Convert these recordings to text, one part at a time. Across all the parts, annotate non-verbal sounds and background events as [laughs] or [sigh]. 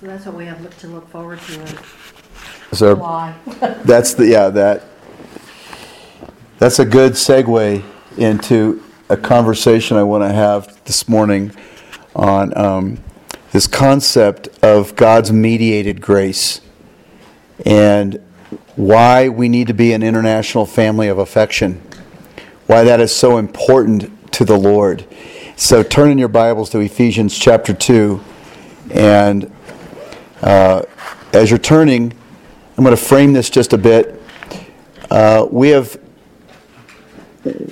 So that's what we have look- to look forward to in So July. [laughs] that's the yeah that that's a good segue into a conversation I want to have this morning on um, this concept of God's mediated grace and why we need to be an international family of affection, why that is so important to the Lord. So turn in your Bibles to Ephesians chapter 2, and uh, as you're turning, I'm going to frame this just a bit. Uh, we have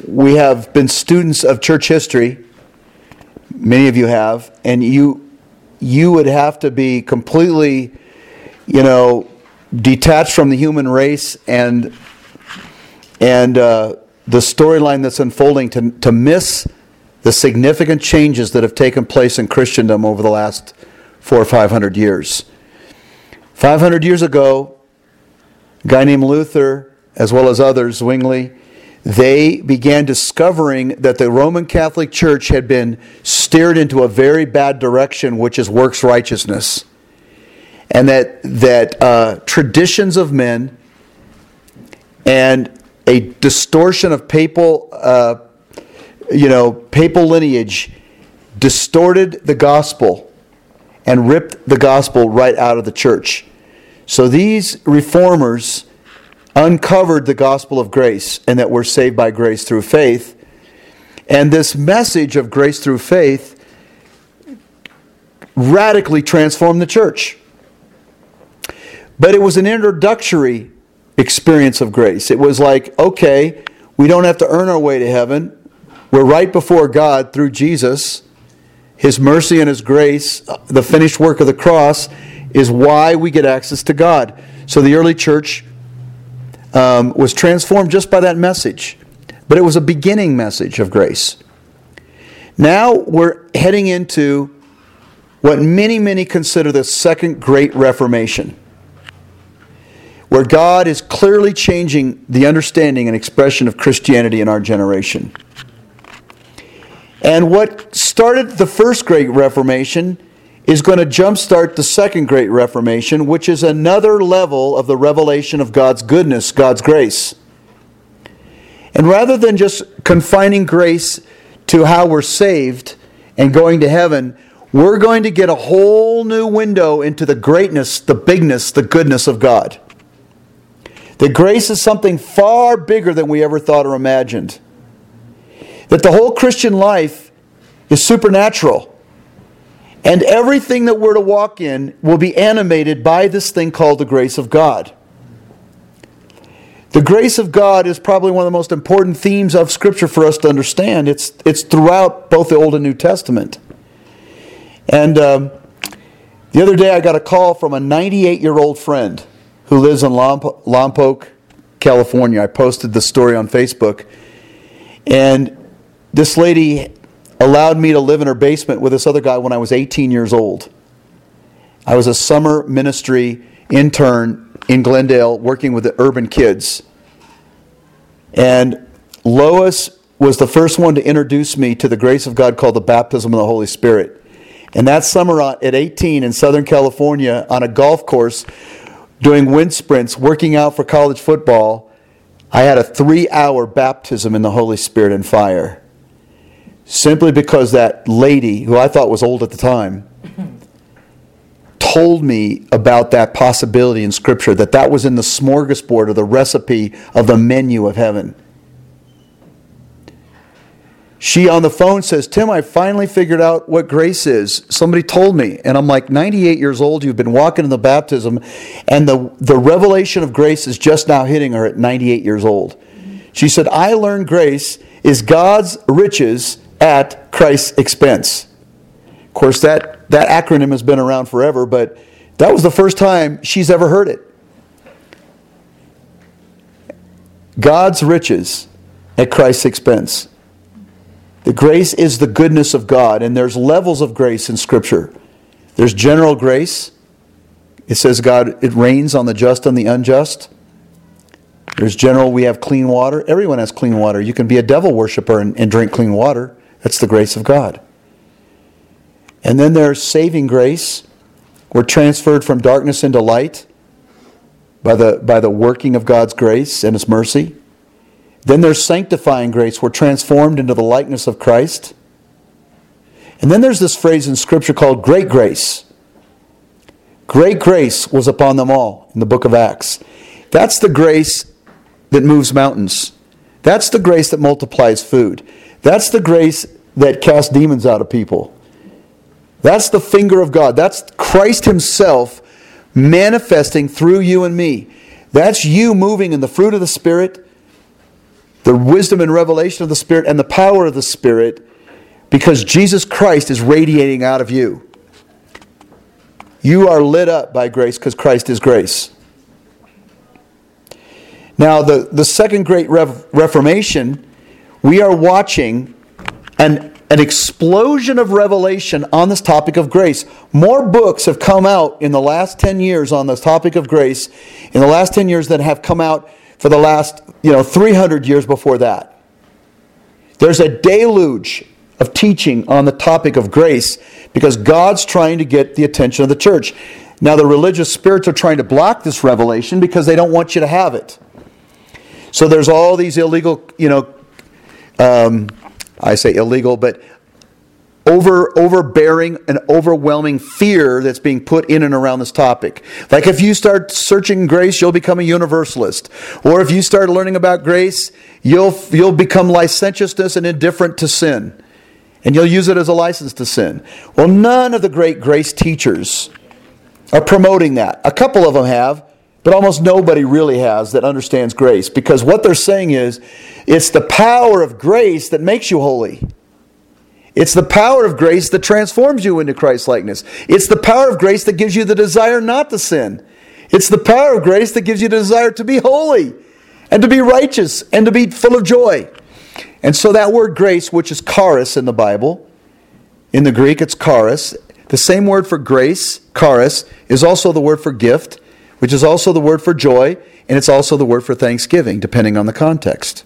we have been students of church history. Many of you have, and you you would have to be completely, you know, detached from the human race and and uh, the storyline that's unfolding to to miss the significant changes that have taken place in Christendom over the last four or five hundred years. Five hundred years ago, a guy named Luther, as well as others, Zwingli, they began discovering that the Roman Catholic Church had been steered into a very bad direction, which is works righteousness. And that, that uh, traditions of men and a distortion of papal, uh, you know, papal lineage distorted the gospel and ripped the gospel right out of the church. So these reformers uncovered the gospel of grace and that we're saved by grace through faith. And this message of grace through faith radically transformed the church. But it was an introductory experience of grace. It was like, okay, we don't have to earn our way to heaven. We're right before God through Jesus. His mercy and His grace, the finished work of the cross, is why we get access to God. So the early church um, was transformed just by that message. But it was a beginning message of grace. Now we're heading into what many, many consider the second great Reformation, where God is clearly changing the understanding and expression of Christianity in our generation. And what started the first great Reformation is going to jumpstart the second great Reformation, which is another level of the revelation of God's goodness, God's grace. And rather than just confining grace to how we're saved and going to heaven, we're going to get a whole new window into the greatness, the bigness, the goodness of God. That grace is something far bigger than we ever thought or imagined. That the whole Christian life is supernatural. And everything that we're to walk in will be animated by this thing called the grace of God. The grace of God is probably one of the most important themes of Scripture for us to understand. It's, it's throughout both the Old and New Testament. And um, the other day I got a call from a 98 year old friend who lives in Lomp- Lompoc, California. I posted the story on Facebook. And this lady allowed me to live in her basement with this other guy when I was 18 years old. I was a summer ministry intern in Glendale working with the urban kids. And Lois was the first one to introduce me to the grace of God called the baptism of the Holy Spirit. And that summer at 18 in Southern California on a golf course, doing wind sprints, working out for college football, I had a three hour baptism in the Holy Spirit and fire. Simply because that lady, who I thought was old at the time, [laughs] told me about that possibility in Scripture, that that was in the smorgasbord or the recipe of the menu of heaven. She on the phone says, Tim, I finally figured out what grace is. Somebody told me. And I'm like, 98 years old, you've been walking in the baptism, and the, the revelation of grace is just now hitting her at 98 years old. She said, I learned grace is God's riches at Christ's expense. Of course, that, that acronym has been around forever, but that was the first time she's ever heard it. God's riches at Christ's expense. The grace is the goodness of God, and there's levels of grace in Scripture. There's general grace. It says God, it rains on the just and the unjust. There's general, we have clean water. Everyone has clean water. You can be a devil worshiper and, and drink clean water. That's the grace of God. And then there's saving grace, We're transferred from darkness into light by the, by the working of God's grace and His mercy. Then there's sanctifying grace. We're transformed into the likeness of Christ. And then there's this phrase in Scripture called great grace. Great grace was upon them all in the book of Acts. That's the grace that moves mountains. That's the grace that multiplies food. That's the grace that cast demons out of people. That's the finger of God. That's Christ Himself manifesting through you and me. That's you moving in the fruit of the Spirit, the wisdom and revelation of the Spirit, and the power of the Spirit because Jesus Christ is radiating out of you. You are lit up by grace because Christ is grace. Now, the, the second great Reformation, we are watching an, an explosion of revelation on this topic of grace. More books have come out in the last 10 years on this topic of grace, in the last 10 years, than have come out for the last you know, 300 years before that. There's a deluge of teaching on the topic of grace because God's trying to get the attention of the church. Now, the religious spirits are trying to block this revelation because they don't want you to have it. So there's all these illegal, you know, um, I say illegal, but over overbearing and overwhelming fear that's being put in and around this topic. Like if you start searching grace, you'll become a universalist. Or if you start learning about grace, you'll you'll become licentiousness and indifferent to sin. And you'll use it as a license to sin. Well, none of the great grace teachers are promoting that. A couple of them have, but almost nobody really has that understands grace because what they're saying is it's the power of grace that makes you holy. It's the power of grace that transforms you into Christ likeness. It's the power of grace that gives you the desire not to sin. It's the power of grace that gives you the desire to be holy and to be righteous and to be full of joy. And so that word grace, which is charis in the Bible, in the Greek it's charis. The same word for grace, charis, is also the word for gift which is also the word for joy, and it's also the word for thanksgiving, depending on the context.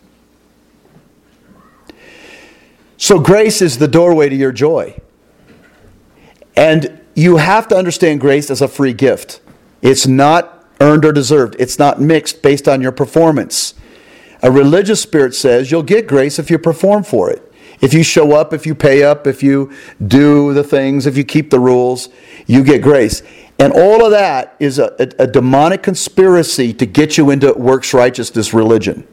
So, grace is the doorway to your joy. And you have to understand grace as a free gift. It's not earned or deserved, it's not mixed based on your performance. A religious spirit says you'll get grace if you perform for it. If you show up, if you pay up, if you do the things, if you keep the rules, you get grace. And all of that is a, a, a demonic conspiracy to get you into works righteousness religion.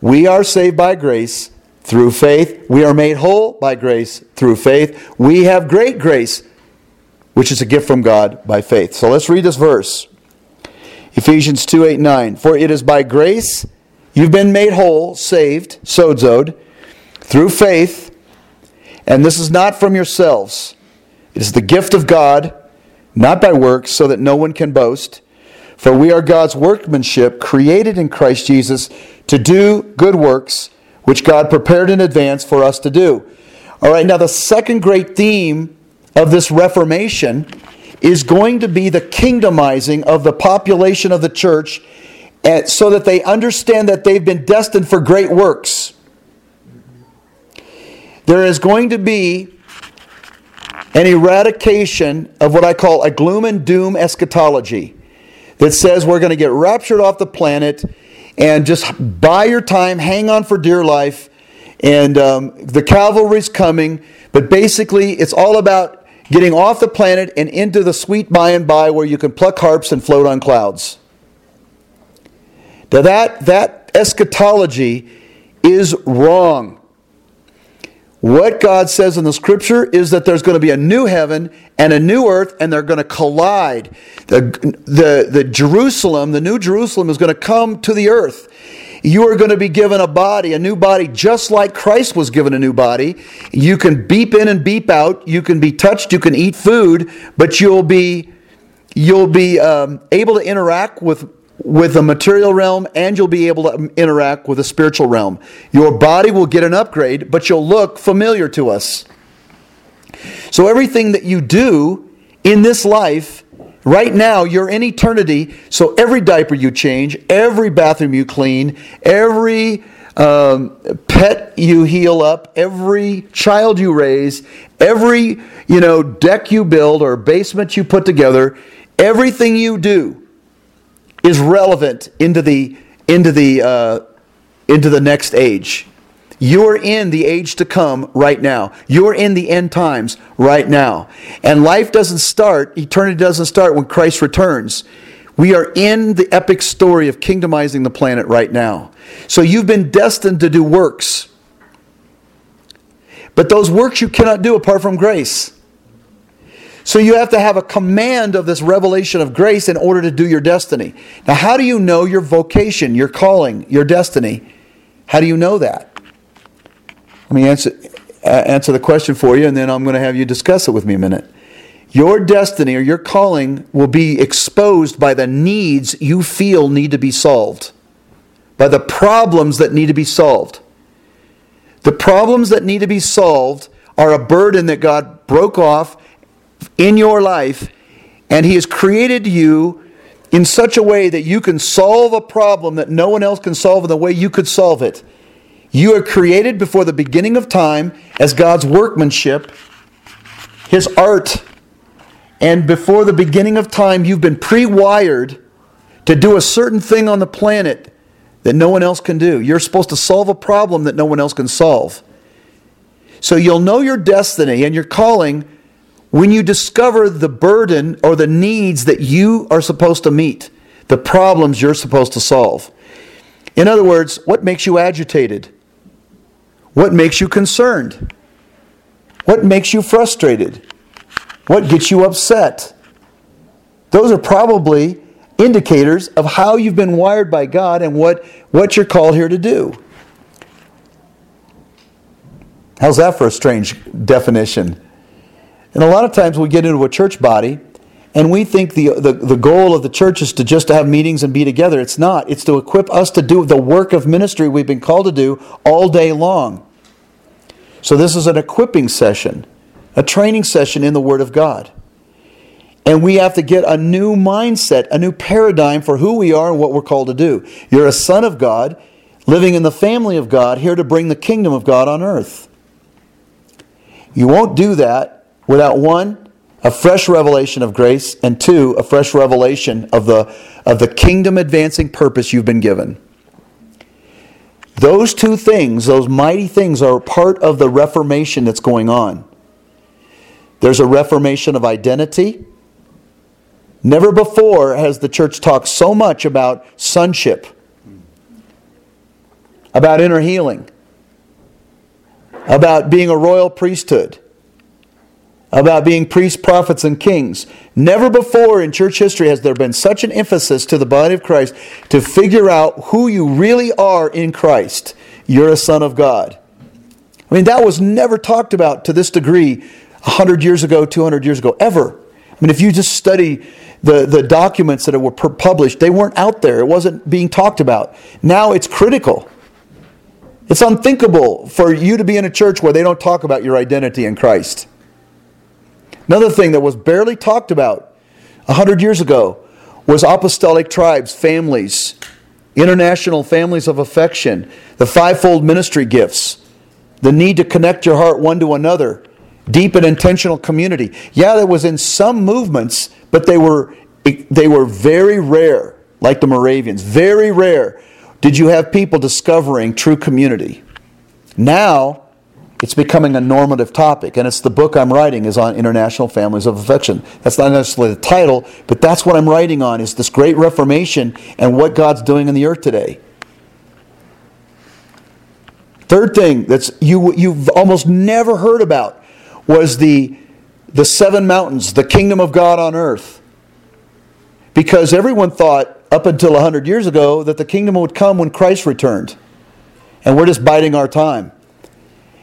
We are saved by grace through faith. We are made whole by grace through faith. We have great grace, which is a gift from God by faith. So let's read this verse Ephesians 2 8 9. For it is by grace you've been made whole, saved, sozoed, through faith, and this is not from yourselves. It is the gift of God, not by works, so that no one can boast. For we are God's workmanship, created in Christ Jesus to do good works, which God prepared in advance for us to do. All right, now the second great theme of this Reformation is going to be the kingdomizing of the population of the church so that they understand that they've been destined for great works. There is going to be an eradication of what I call a gloom and doom eschatology that says we're going to get raptured off the planet and just buy your time, hang on for dear life, and um, the cavalry's coming. But basically, it's all about getting off the planet and into the sweet by and by where you can pluck harps and float on clouds. Now, that, that eschatology is wrong. What God says in the scripture is that there's going to be a new heaven and a new earth, and they're going to collide. The, the, the Jerusalem, the new Jerusalem, is going to come to the earth. You are going to be given a body, a new body, just like Christ was given a new body. You can beep in and beep out. You can be touched. You can eat food, but you'll be you'll be um, able to interact with with the material realm and you'll be able to interact with the spiritual realm. Your body will get an upgrade, but you'll look familiar to us. So everything that you do in this life, right now, you're in eternity. So every diaper you change, every bathroom you clean, every um, pet you heal up, every child you raise, every you know deck you build or basement you put together, everything you do is relevant into the into the uh, into the next age. You're in the age to come right now. You're in the end times right now. And life doesn't start, eternity doesn't start when Christ returns. We are in the epic story of kingdomizing the planet right now. So you've been destined to do works. But those works you cannot do apart from grace. So you have to have a command of this revelation of grace in order to do your destiny. Now, how do you know your vocation, your calling, your destiny? How do you know that? Let me answer, uh, answer the question for you, and then I'm going to have you discuss it with me a minute. Your destiny or your calling will be exposed by the needs you feel need to be solved, by the problems that need to be solved. The problems that need to be solved are a burden that God broke off in your life, and He has created you in such a way that you can solve a problem that no one else can solve in the way you could solve it. You are created before the beginning of time as God's workmanship, His art. And before the beginning of time, you've been pre wired to do a certain thing on the planet that no one else can do. You're supposed to solve a problem that no one else can solve. So you'll know your destiny and your calling when you discover the burden or the needs that you are supposed to meet, the problems you're supposed to solve. In other words, what makes you agitated? What makes you concerned? What makes you frustrated? What gets you upset? Those are probably indicators of how you've been wired by God and what, what you're called here to do. How's that for a strange definition? And a lot of times we get into a church body and we think the, the, the goal of the church is to just to have meetings and be together. It's not. It's to equip us to do the work of ministry we've been called to do all day long. So this is an equipping session, a training session in the Word of God. And we have to get a new mindset, a new paradigm for who we are and what we're called to do. You're a son of God, living in the family of God, here to bring the kingdom of God on earth. You won't do that without one, a fresh revelation of grace, and two, a fresh revelation of the, of the kingdom advancing purpose you've been given. Those two things, those mighty things, are part of the reformation that's going on. There's a reformation of identity. Never before has the church talked so much about sonship, about inner healing, about being a royal priesthood about being priests, prophets, and kings. Never before in church history has there been such an emphasis to the body of Christ to figure out who you really are in Christ. You're a son of God. I mean, that was never talked about to this degree 100 years ago, 200 years ago, ever. I mean, if you just study the, the documents that were published, they weren't out there. It wasn't being talked about. Now it's critical. It's unthinkable for you to be in a church where they don't talk about your identity in Christ. Another thing that was barely talked about a hundred years ago was apostolic tribes, families, international families of affection, the fivefold ministry gifts, the need to connect your heart one to another, deep and intentional community. Yeah, that was in some movements, but they were they were very rare, like the Moravians, very rare. Did you have people discovering true community? Now, it's becoming a normative topic, and it's the book I'm writing is on international families of affection. That's not necessarily the title, but that's what I'm writing on is this great reformation and what God's doing in the earth today. Third thing that's you you've almost never heard about was the the seven mountains, the kingdom of God on earth. Because everyone thought up until 100 years ago that the kingdom would come when Christ returned. And we're just biding our time.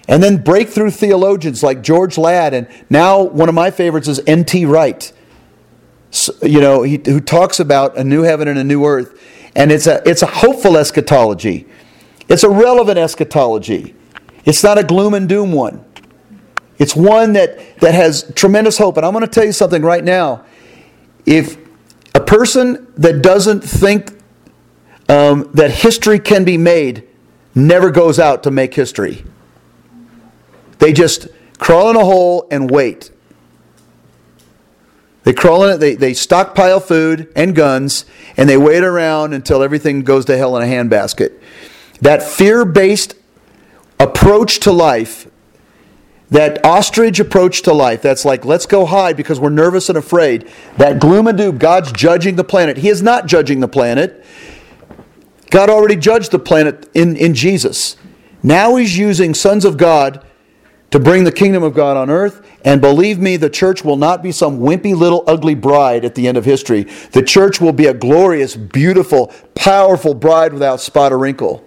And then breakthrough theologians like George Ladd, and now one of my favorites is N.T. Wright. You know, he, who talks about a new heaven and a new earth. And it's a, it's a hopeful eschatology, it's a relevant eschatology. It's not a gloom and doom one. It's one that, that has tremendous hope. And I'm going to tell you something right now. If a person that doesn't think um, that history can be made never goes out to make history. They just crawl in a hole and wait. They crawl in it, they, they stockpile food and guns, and they wait around until everything goes to hell in a handbasket. That fear based approach to life, that ostrich approach to life, that's like, let's go hide because we're nervous and afraid. That gloom and doom, God's judging the planet. He is not judging the planet. God already judged the planet in, in Jesus. Now he's using sons of God to bring the kingdom of God on earth. And believe me, the church will not be some wimpy little ugly bride at the end of history. The church will be a glorious, beautiful, powerful bride without spot or wrinkle.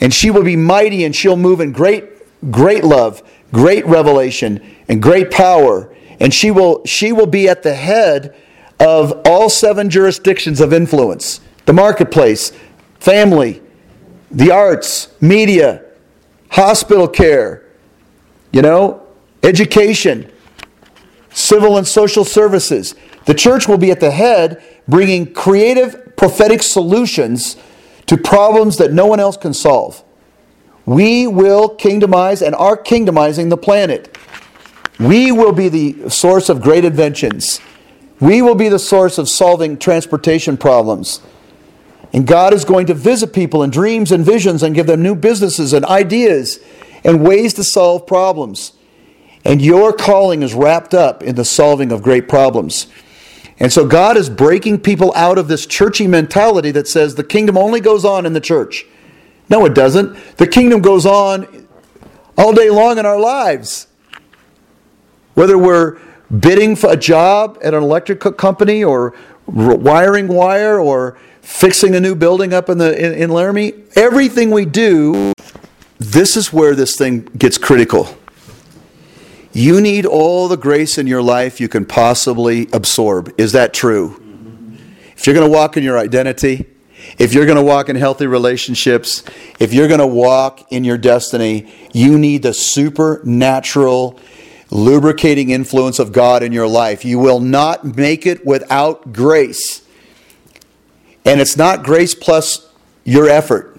And she will be mighty and she'll move in great, great love, great revelation, and great power. And she will, she will be at the head of all seven jurisdictions of influence the marketplace, family, the arts, media, hospital care, you know, education, civil and social services. The church will be at the head, bringing creative prophetic solutions to problems that no one else can solve. We will kingdomize and are kingdomizing the planet. We will be the source of great inventions. We will be the source of solving transportation problems. And God is going to visit people in dreams and visions and give them new businesses and ideas and ways to solve problems. And your calling is wrapped up in the solving of great problems. And so God is breaking people out of this churchy mentality that says the kingdom only goes on in the church. No, it doesn't. The kingdom goes on all day long in our lives. Whether we're bidding for a job at an electric company or wiring wire or fixing a new building up in the in, in Laramie, everything we do this is where this thing gets critical. You need all the grace in your life you can possibly absorb. Is that true? If you're going to walk in your identity, if you're going to walk in healthy relationships, if you're going to walk in your destiny, you need the supernatural, lubricating influence of God in your life. You will not make it without grace. And it's not grace plus your effort.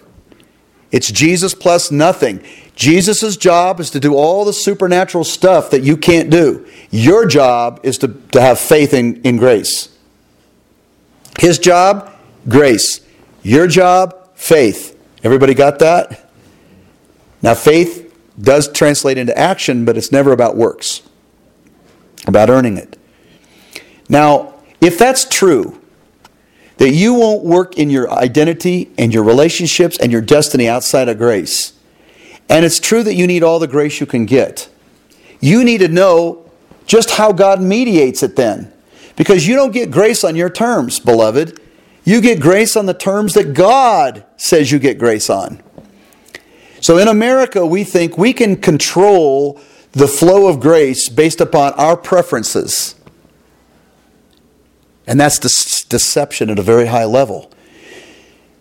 It's Jesus plus nothing. Jesus' job is to do all the supernatural stuff that you can't do. Your job is to, to have faith in, in grace. His job, grace. Your job, faith. Everybody got that? Now, faith does translate into action, but it's never about works, about earning it. Now, if that's true, that you won't work in your identity and your relationships and your destiny outside of grace. And it's true that you need all the grace you can get. You need to know just how God mediates it then. Because you don't get grace on your terms, beloved. You get grace on the terms that God says you get grace on. So in America, we think we can control the flow of grace based upon our preferences. And that's de- deception at a very high level.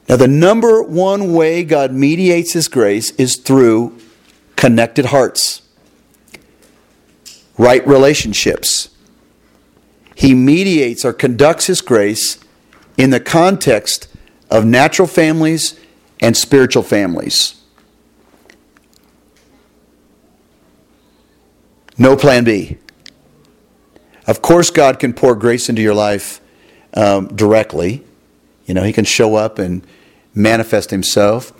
Now, the number one way God mediates His grace is through connected hearts, right relationships. He mediates or conducts His grace in the context of natural families and spiritual families. No plan B. Of course, God can pour grace into your life um, directly. You know, He can show up and manifest Himself.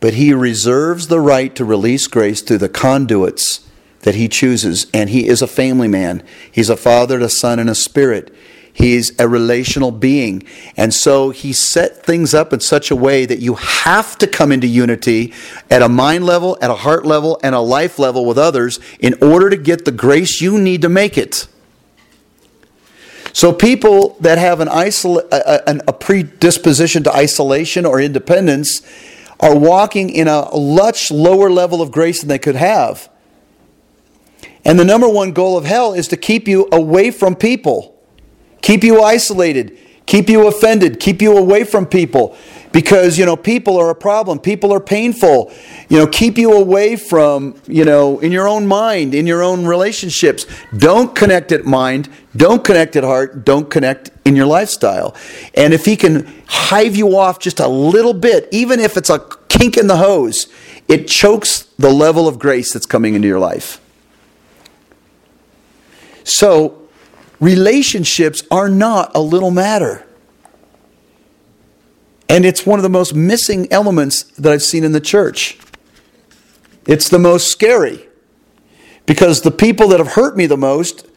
But He reserves the right to release grace through the conduits that He chooses. And He is a family man, He's a father, a son, and a spirit. He's a relational being. And so he set things up in such a way that you have to come into unity at a mind level, at a heart level, and a life level with others in order to get the grace you need to make it. So people that have an isol- a, a predisposition to isolation or independence are walking in a much lower level of grace than they could have. And the number one goal of hell is to keep you away from people, keep you isolated, keep you offended, keep you away from people because you know people are a problem. People are painful. You know keep you away from you know in your own mind in your own relationships. Don't connect at mind. Don't connect at heart. Don't connect in your lifestyle. And if he can hive you off just a little bit even if it's a kink in the hose, it chokes the level of grace that's coming into your life. So, relationships are not a little matter. And it's one of the most missing elements that I've seen in the church. It's the most scary because the people that have hurt me the most,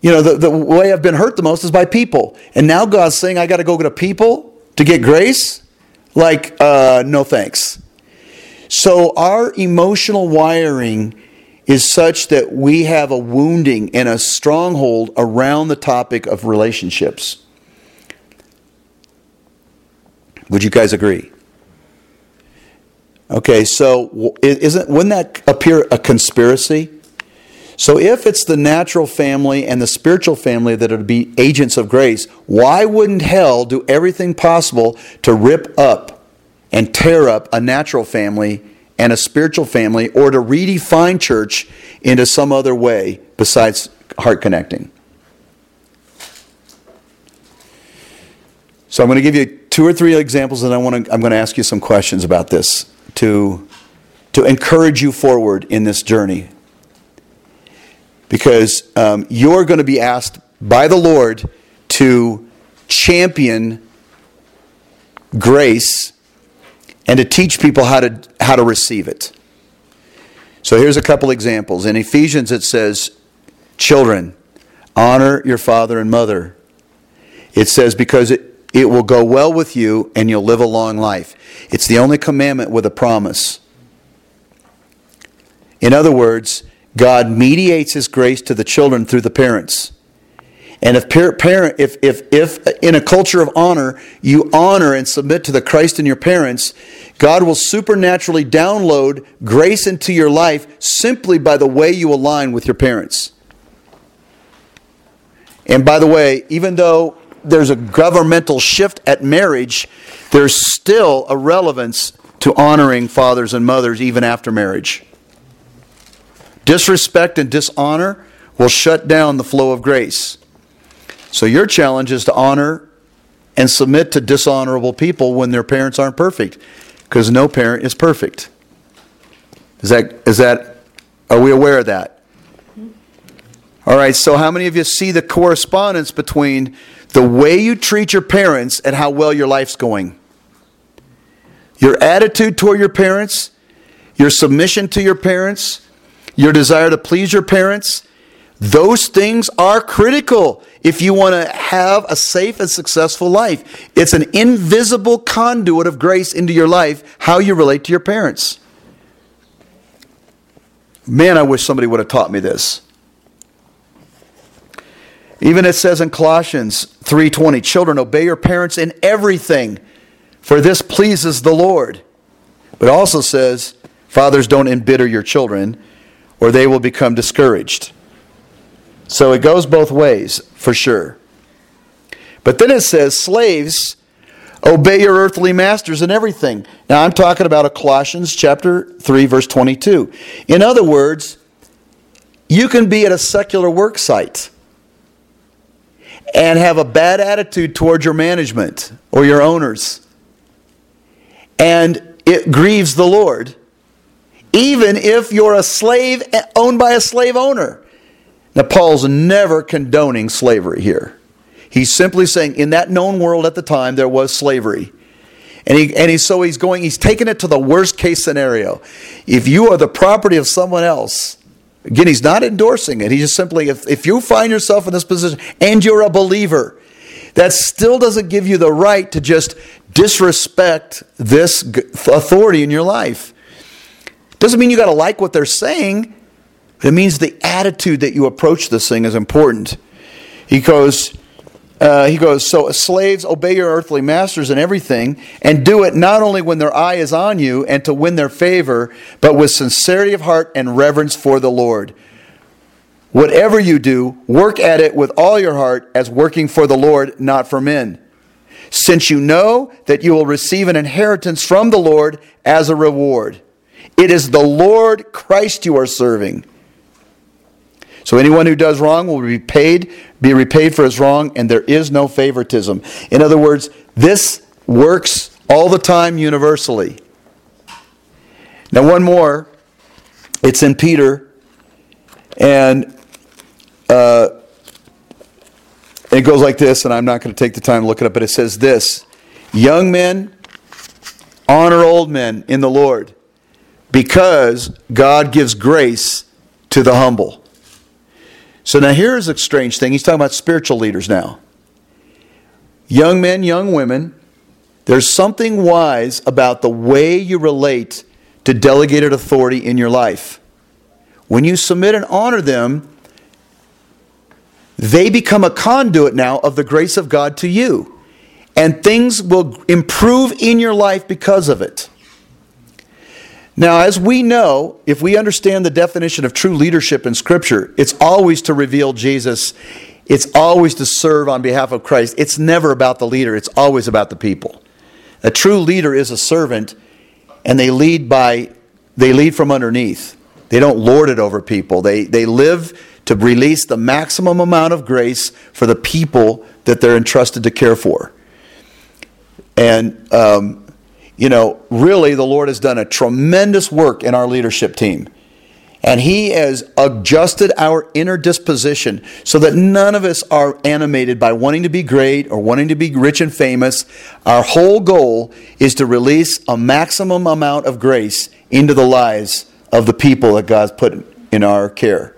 you know, the, the way I've been hurt the most is by people. And now God's saying I got to go to people to get grace? Like, uh, no thanks. So our emotional wiring is such that we have a wounding and a stronghold around the topic of relationships. Would you guys agree? Okay, so isn't wouldn't that appear a conspiracy? So if it's the natural family and the spiritual family that to be agents of grace, why wouldn't hell do everything possible to rip up and tear up a natural family and a spiritual family or to redefine church into some other way besides heart connecting? So I'm going to give you two or three examples and I want to, I'm going to ask you some questions about this to, to encourage you forward in this journey. Because um, you're going to be asked by the Lord to champion grace and to teach people how to, how to receive it. So here's a couple examples. In Ephesians, it says, Children, honor your father and mother. It says, because it, it will go well with you and you'll live a long life. It's the only commandment with a promise. In other words, God mediates his grace to the children through the parents. And if parent if if if uh, in a culture of honor you honor and submit to the Christ in your parents, God will supernaturally download grace into your life simply by the way you align with your parents. And by the way, even though there's a governmental shift at marriage, there's still a relevance to honoring fathers and mothers even after marriage. Disrespect and dishonor will shut down the flow of grace. So your challenge is to honor and submit to dishonorable people when their parents aren't perfect, because no parent is perfect. Is that is that are we aware of that? All right, so how many of you see the correspondence between the way you treat your parents and how well your life's going? Your attitude toward your parents, your submission to your parents, your desire to please your parents, those things are critical if you want to have a safe and successful life. It's an invisible conduit of grace into your life, how you relate to your parents. Man, I wish somebody would have taught me this. Even it says in Colossians 3:20, "Children, obey your parents in everything, for this pleases the Lord." But also says, "Fathers, don't embitter your children, or they will become discouraged." So it goes both ways, for sure. But then it says, "Slaves, obey your earthly masters in everything." Now I'm talking about a Colossians chapter 3 verse 22. In other words, you can be at a secular work site and have a bad attitude towards your management or your owners. And it grieves the Lord, even if you're a slave owned by a slave owner. Now, Paul's never condoning slavery here. He's simply saying in that known world at the time, there was slavery. And, he, and he, so he's going, he's taking it to the worst case scenario. If you are the property of someone else, Again, he's not endorsing it. He's just simply, if, if you find yourself in this position and you're a believer, that still doesn't give you the right to just disrespect this authority in your life. Doesn't mean you got to like what they're saying. It means the attitude that you approach this thing is important. He goes, uh, he goes, so slaves, obey your earthly masters in everything, and do it not only when their eye is on you and to win their favor, but with sincerity of heart and reverence for the Lord. Whatever you do, work at it with all your heart as working for the Lord, not for men. Since you know that you will receive an inheritance from the Lord as a reward. It is the Lord Christ you are serving. So anyone who does wrong will be paid, be repaid for his wrong, and there is no favoritism. In other words, this works all the time universally. Now, one more. It's in Peter, and uh, it goes like this, and I'm not going to take the time to look it up, but it says this Young men, honor old men in the Lord, because God gives grace to the humble. So now here's a strange thing. He's talking about spiritual leaders now. Young men, young women, there's something wise about the way you relate to delegated authority in your life. When you submit and honor them, they become a conduit now of the grace of God to you. And things will improve in your life because of it. Now, as we know, if we understand the definition of true leadership in Scripture, it's always to reveal Jesus. It's always to serve on behalf of Christ. It's never about the leader, it's always about the people. A true leader is a servant, and they lead by they lead from underneath. They don't lord it over people. They, they live to release the maximum amount of grace for the people that they're entrusted to care for. And, um, you know, really, the Lord has done a tremendous work in our leadership team. And He has adjusted our inner disposition so that none of us are animated by wanting to be great or wanting to be rich and famous. Our whole goal is to release a maximum amount of grace into the lives of the people that God's put in our care.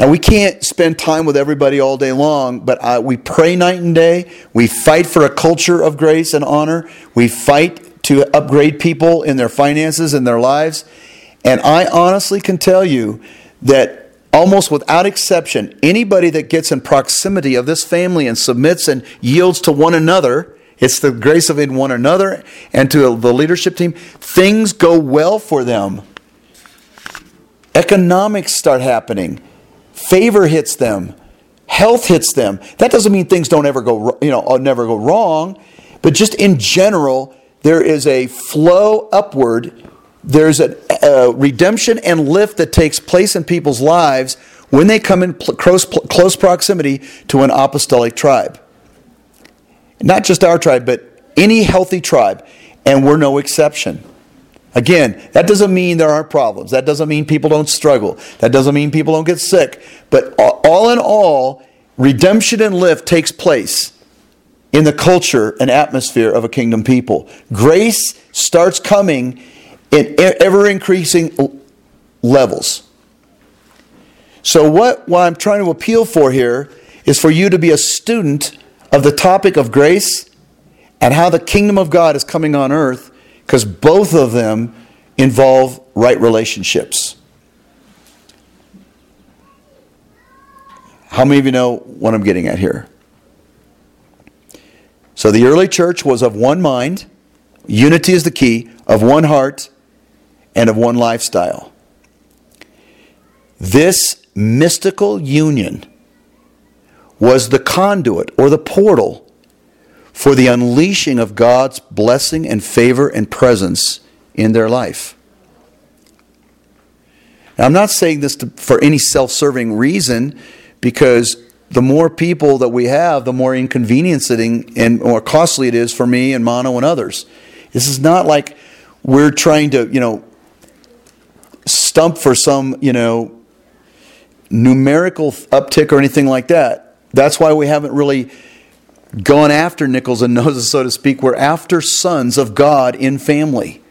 Now, we can't spend time with everybody all day long, but uh, we pray night and day. We fight for a culture of grace and honor. We fight to upgrade people in their finances and their lives. And I honestly can tell you that almost without exception, anybody that gets in proximity of this family and submits and yields to one another, it's the grace of in one another and to the leadership team, things go well for them. Economics start happening favor hits them, health hits them. That doesn't mean things don't ever go, you know, uh, never go wrong, but just in general, there is a flow upward. There's a, a redemption and lift that takes place in people's lives when they come in close, close proximity to an apostolic tribe. Not just our tribe, but any healthy tribe, and we're no exception. Again, that doesn't mean there aren't problems. That doesn't mean people don't struggle. That doesn't mean people don't get sick. But all in all, redemption and lift takes place in the culture and atmosphere of a kingdom people. Grace starts coming in ever increasing levels. So, what, what I'm trying to appeal for here is for you to be a student of the topic of grace and how the kingdom of God is coming on earth because both of them involve right relationships. How many of you know what I'm getting at here? So the early church was of one mind, unity is the key, of one heart, and of one lifestyle. This mystical union was the conduit or the portal for the unleashing of God's blessing and favor and presence in their life. Now, I'm not saying this to, for any self serving reason because the more people that we have, the more inconveniencing and more costly it is for me and Mono and others. This is not like we're trying to, you know, stump for some, you know, numerical uptick or anything like that. That's why we haven't really gone after nickels and noses, so to speak. We're after sons of God in family.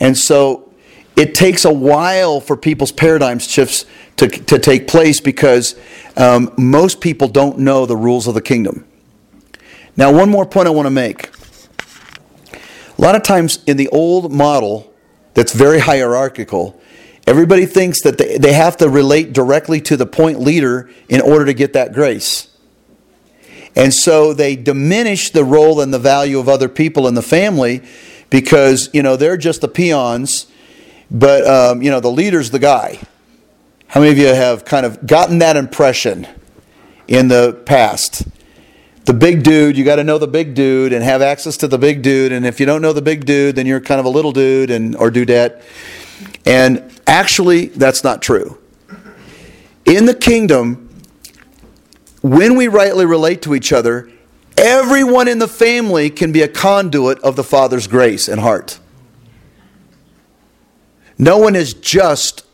And so it takes a while for people's paradigm shifts to, to take place because um, most people don't know the rules of the kingdom. Now, one more point I want to make. A lot of times in the old model that's very hierarchical, everybody thinks that they, they have to relate directly to the point leader in order to get that grace. And so they diminish the role and the value of other people in the family because, you know, they're just the peons, but, um, you know, the leader's the guy. How many of you have kind of gotten that impression in the past? The big dude, you got to know the big dude and have access to the big dude. And if you don't know the big dude, then you're kind of a little dude and or dudette. And actually, that's not true. In the kingdom, when we rightly relate to each other, everyone in the family can be a conduit of the Father's grace and heart. No one is just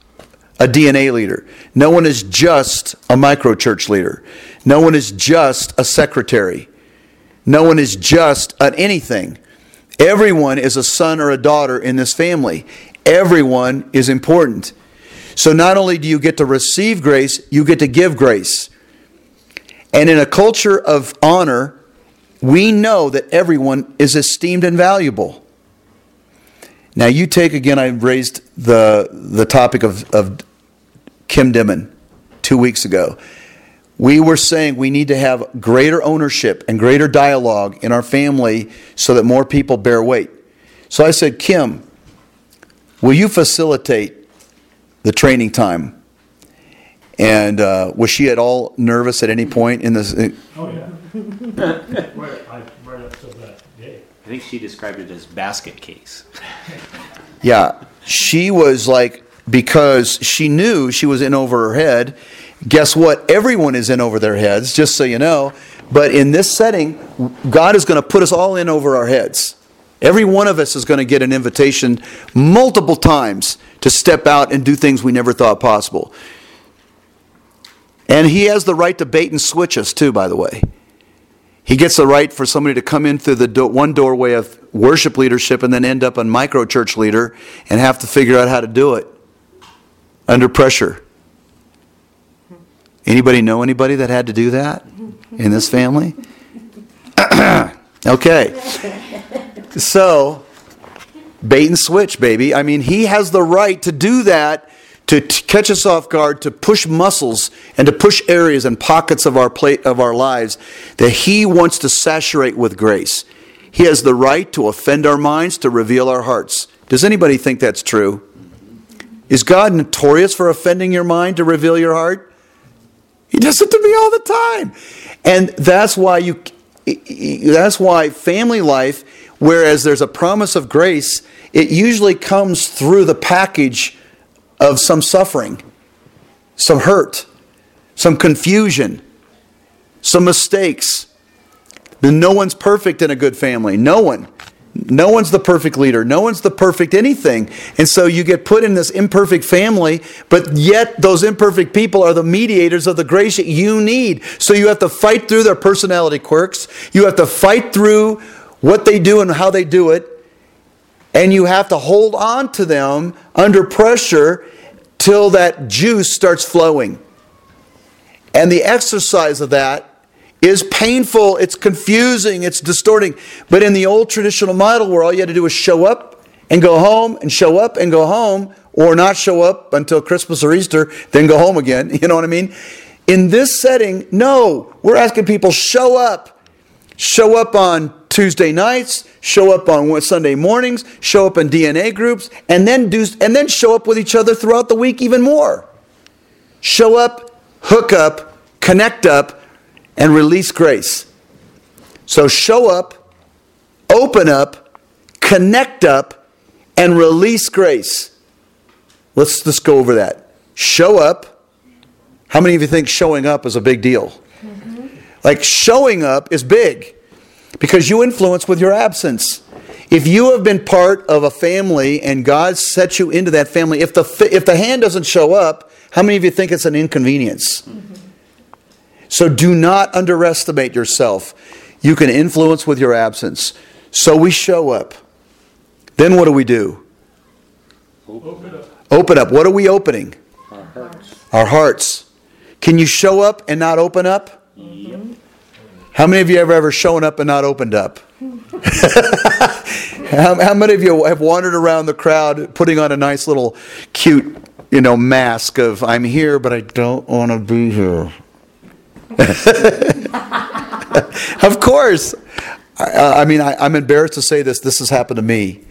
a DNA leader. No one is just a micro church leader. No one is just a secretary. No one is just an anything. Everyone is a son or a daughter in this family. Everyone is important. So not only do you get to receive grace, you get to give grace. And in a culture of honor, we know that everyone is esteemed and valuable. Now, you take again, I raised the, the topic of, of Kim Dimon two weeks ago. We were saying we need to have greater ownership and greater dialogue in our family so that more people bear weight. So I said, Kim, will you facilitate the training time? And uh, was she at all nervous at any point in this? Oh, yeah. [laughs] Right, I, right up to that day. I think she described it as basket case. [laughs] Yeah, she was like, because she knew she was in over her head. Guess what? Everyone is in over their heads, just so you know. But in this setting, God is going to put us all in over our heads. Every one of us is going to get an invitation multiple times to step out and do things we never thought possible. And He has the right to bait and switch us, too, by the way. He gets the right for somebody to come in through the do- one doorway of worship leadership and then end up a micro church leader and have to figure out how to do it under pressure. Anybody know anybody that had to do that in this family? [clears throat] okay. So, bait and switch, baby. I mean, he has the right to do that to catch us off guard, to push muscles and to push areas and pockets of our plate of our lives that he wants to saturate with grace. He has the right to offend our minds, to reveal our hearts. Does anybody think that's true? Is God notorious for offending your mind to reveal your heart? He does it to me all the time. And that's why you that's why family life whereas there's a promise of grace, it usually comes through the package of some suffering, some hurt, some confusion, some mistakes. Then no one's perfect in a good family. No one. No one's the perfect leader. No one's the perfect anything. And so you get put in this imperfect family, but yet those imperfect people are the mediators of the grace that you need. So you have to fight through their personality quirks. You have to fight through what they do and how they do it. And you have to hold on to them under pressure till that juice starts flowing. And the exercise of that is painful, it's confusing, it's distorting. But in the old traditional model where all you had to do was show up and go home and show up and go home, or not show up until Christmas or Easter, then go home again, [laughs] you know what I mean? In this setting, no, we're asking people show up. Show up on Tuesday nights, show up on Sunday mornings, show up in DNA groups, and then do and then show up with each other throughout the week even more. Show up, hook up, connect up, and release grace. So show up, open up, connect up, and release grace. Let's let's go over that. Show up. How many of you think showing up is a big deal? Mm-hmm. Like showing up is big because you influence with your absence. If you have been part of a family and God set you into that family, if the if the hand doesn't show up, how many of you think it's an inconvenience? Mm-hmm. So do not underestimate yourself. You can influence with your absence. So we show up. Then what do we do? Open up. Open up. What are we opening? Our hearts. Our hearts. Can you show up and not open up? How many of you have ever shown up and not opened up? [laughs] how, how many of you have wandered around the crowd putting on a nice little cute, you know, mask of I'm here but I don't want to be here? [laughs] of course. I, I mean, I, I'm embarrassed to say this. This has happened to me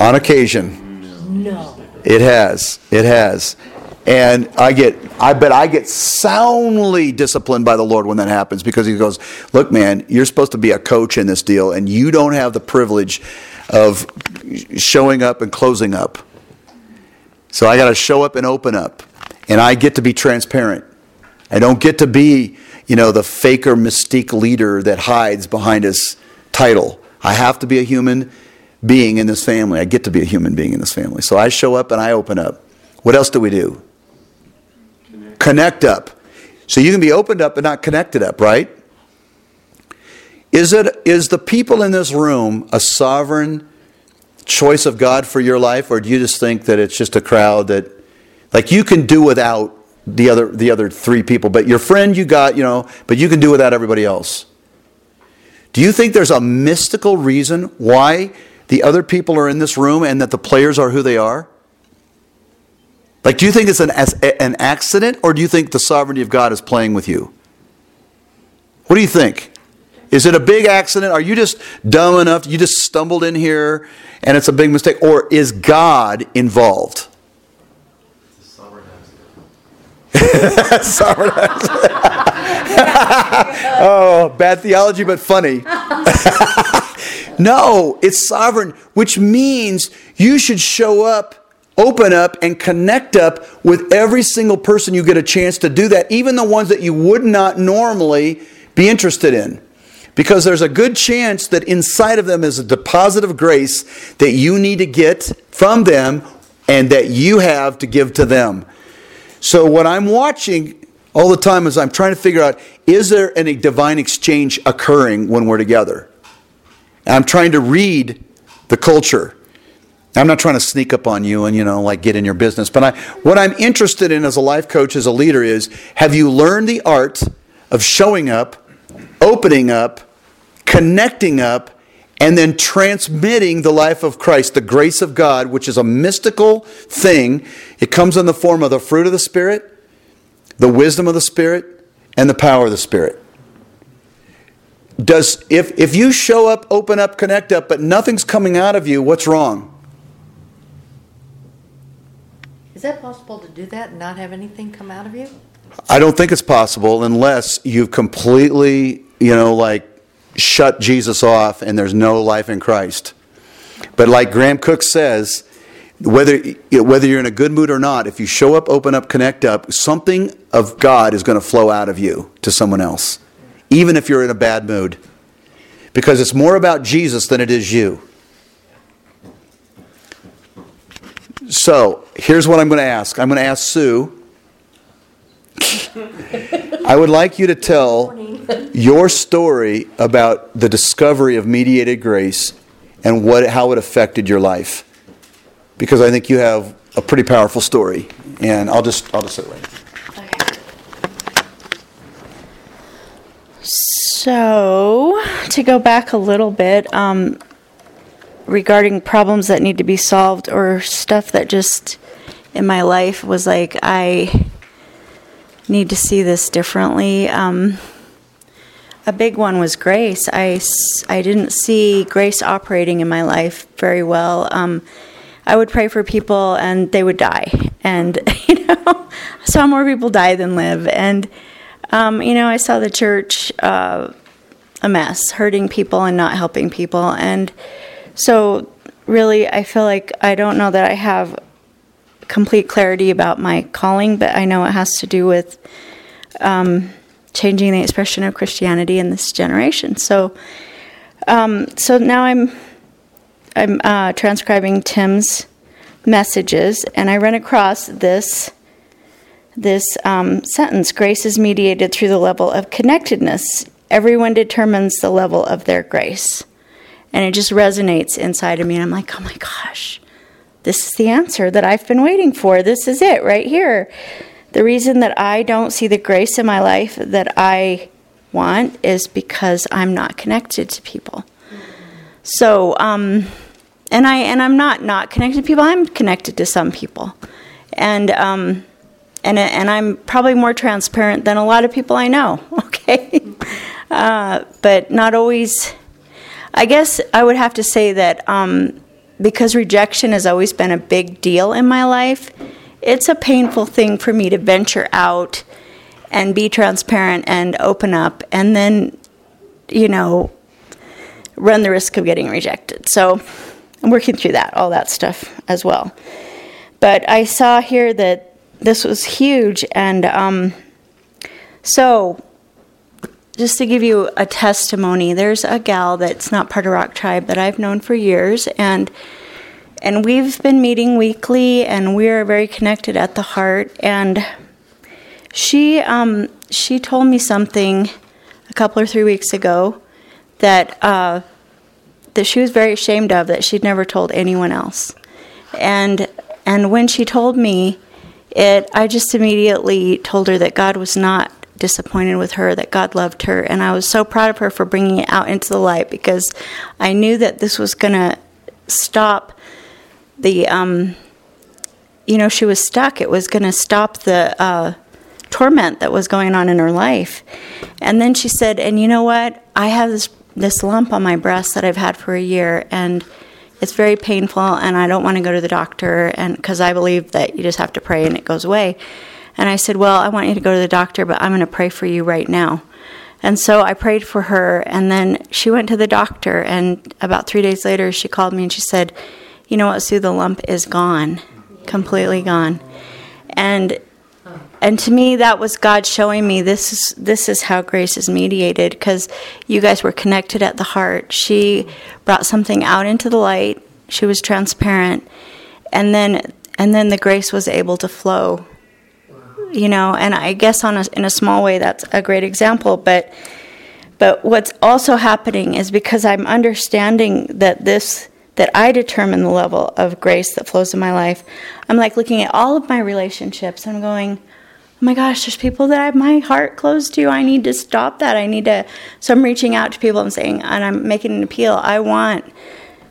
on occasion. No. It has. It has. And I get, I bet I get soundly disciplined by the Lord when that happens because He goes, Look, man, you're supposed to be a coach in this deal, and you don't have the privilege of showing up and closing up. So I got to show up and open up. And I get to be transparent. I don't get to be, you know, the faker mystique leader that hides behind his title. I have to be a human being in this family. I get to be a human being in this family. So I show up and I open up. What else do we do? Connect up. So you can be opened up but not connected up, right? Is it is the people in this room a sovereign choice of God for your life, or do you just think that it's just a crowd that like you can do without the other the other three people, but your friend you got, you know, but you can do without everybody else? Do you think there's a mystical reason why the other people are in this room and that the players are who they are? Like, do you think it's an, an accident, or do you think the sovereignty of God is playing with you? What do you think? Is it a big accident? Are you just dumb enough? You just stumbled in here and it's a big mistake? Or is God involved? [laughs] Sovereign accident. [laughs] oh, bad theology, but funny. [laughs] no, it's sovereign, which means you should show up, open up, and connect up with every single person you get a chance to do that, even the ones that you would not normally be interested in because there's a good chance that inside of them is a deposit of grace that you need to get from them and that you have to give to them. So, what I'm watching all the time is I'm trying to figure out is there any divine exchange occurring when we're together? I'm trying to read the culture. I'm not trying to sneak up on you and you know like get in your business, but I, what I'm interested in as a life coach as a leader is have you learned the art of showing up opening up, connecting up, and then transmitting the life of Christ, the grace of God, which is a mystical thing. It comes in the form of the fruit of the Spirit, the wisdom of the Spirit, and the power of the Spirit. Does if if you show up, open up, connect up, but nothing's coming out of you, what's wrong? Is that possible to do that and not have anything come out of you? I don't think it's possible unless you've completely, you know, like shut Jesus off and there's no life in Christ. But like Graham Cooke says, whether whether you're in a good mood or not, if you show up, open up, connect up, something of God is going to flow out of you to someone else, even if you're in a bad mood, because it's more about Jesus than it is you. So here's what I'm going to ask. I'm going to ask Sue I would like you to tell your story about the discovery of mediated grace and what, how it affected your life. Because I think you have a pretty powerful story. And I'll just, I'll just sit right Okay. So, to go back a little bit, um, regarding problems that need to be solved or stuff that just in my life was like, I need to see this differently. Um, a big one was grace. I, I didn't see grace operating in my life very well. Um, I would pray for people and they would die. And, [laughs] you know, I saw more people die than live. And, um, you know, I saw the church uh, a mess, hurting people and not helping people. And so, really, I feel like I don't know that I have complete clarity about my calling, but I know it has to do with um, changing the expression of Christianity in this generation. So, um, so now I'm I'm uh, transcribing Tim's messages, and I run across this this um, sentence: "Grace is mediated through the level of connectedness. Everyone determines the level of their grace." And it just resonates inside of me, and I'm like, "Oh my gosh." this is the answer that I've been waiting for. This is it right here. The reason that I don't see the grace in my life that I want is because I'm not connected to people. So, um, and I and I'm not not connected to people. I'm connected to some people, and um, and and I'm probably more transparent than a lot of people I know. [laughs] Okay, uh, but not always. I guess I would have to say that um, because rejection has always been a big deal in my life, it's a painful thing for me to venture out and be transparent and open up and then, you know, run the risk of getting rejected. So I'm working through that, all that stuff as well. But I saw here that this was huge, and um, so just to give you a testimony, there's a gal that's not part of Rock Tribe that I've known for years, and and we've been meeting weekly, and we're very connected at the heart. And she um, she told me something a couple or three weeks ago that uh, that she was very ashamed of that she'd never told anyone else, and and when she told me it, I just immediately told her that God was not disappointed with her, that God loved her. And I was so proud of her for bringing it out into the light because I knew that this was going to stop the, um, you know, she was stuck. It was going to stop the uh, torment that was going on in her life. And then she said, and you know what? I have this, this lump on my breast that I've had for a year. And it's very painful and I don't want to go to the doctor and because I believe that you just have to pray and it goes away. And I said, "Well, I want you to go to the doctor, but I'm going to pray for you right now." And so I prayed for her and then she went to the doctor and about 3 days later she called me and she said, "You know what, Sue, the lump is gone. Completely gone." And and to me that was God showing me this is this is how grace is mediated because you guys were connected at the heart. She brought something out into the light. She was transparent, and then and then the grace was able to flow. You know, and I guess on a, in a small way that's a great example, but but what's also happening is because I'm understanding that this that I determine the level of grace that flows in my life. I'm like looking at all of my relationships I'm going, oh my gosh, there's people that I have my heart closed to. I need to stop that. I need to. So I'm reaching out to people and saying, and I'm making an appeal. I want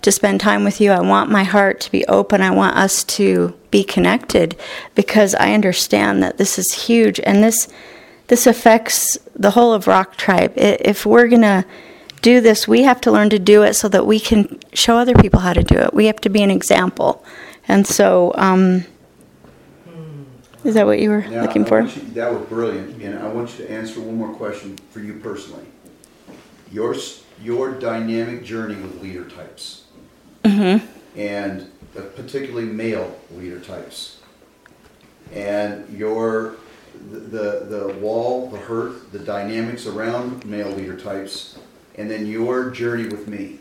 to spend time with you. I want my heart to be open. I want us to be connected because I understand that this is huge and this this affects the whole of Rock Tribe. If we're gonna do this, we have to learn to do it so that we can show other people how to do it. We have to be an example. And so, um, is that what you were Now, looking I for? you- That was brilliant, and I want you to answer one more question for you personally. Your, your dynamic journey with leader types. Mm-hmm. And particularly male leader types. And your, the, the the wall, the hurt, the dynamics around male leader types, and then your journey with me.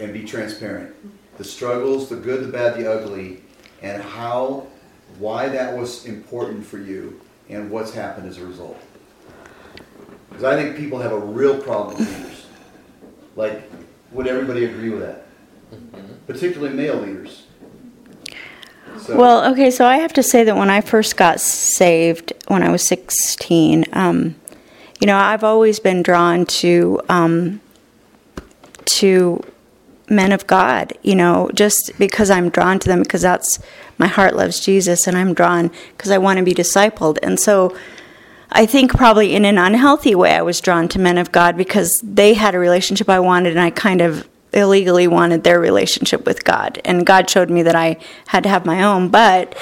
And be transparent. The struggles, the good, the bad, the ugly, and how, why that was important for you, and what's happened as a result. Because I think people have a real problem with leaders. Like, would everybody agree with that? Particularly male leaders. So, Well, okay, so I have to say that when I first got saved, when I was 16, um, you know, I've always been drawn to um, to men of God. You know, just because I'm drawn to them because that's my heart loves Jesus, and I'm drawn because I want to be discipled, and so. I think probably in an unhealthy way, I was drawn to men of God because they had a relationship I wanted, and I kind of illegally wanted their relationship with God. And God showed me that I had to have my own. But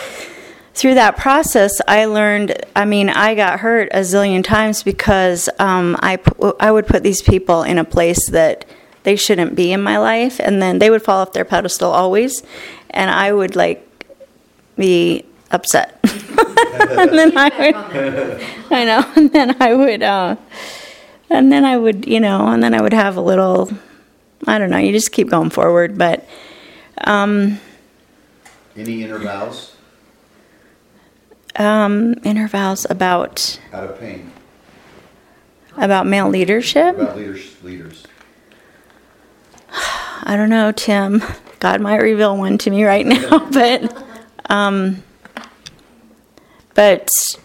through that process, I learned. I mean, I got hurt a zillion times because um, I I would put these people in a place that they shouldn't be in my life, and then they would fall off their pedestal always, and I would like be upset. [laughs] and then I would, [laughs] I know, and then I would, uh, and then I would, you know, and then I would have a little, I don't know, you just keep going forward, but, um, any inner vows um, inner vows about, out of pain about male leadership. about leaders, leaders. [sighs] I don't know, Tim. God might reveal one to me right now, [laughs] but um, but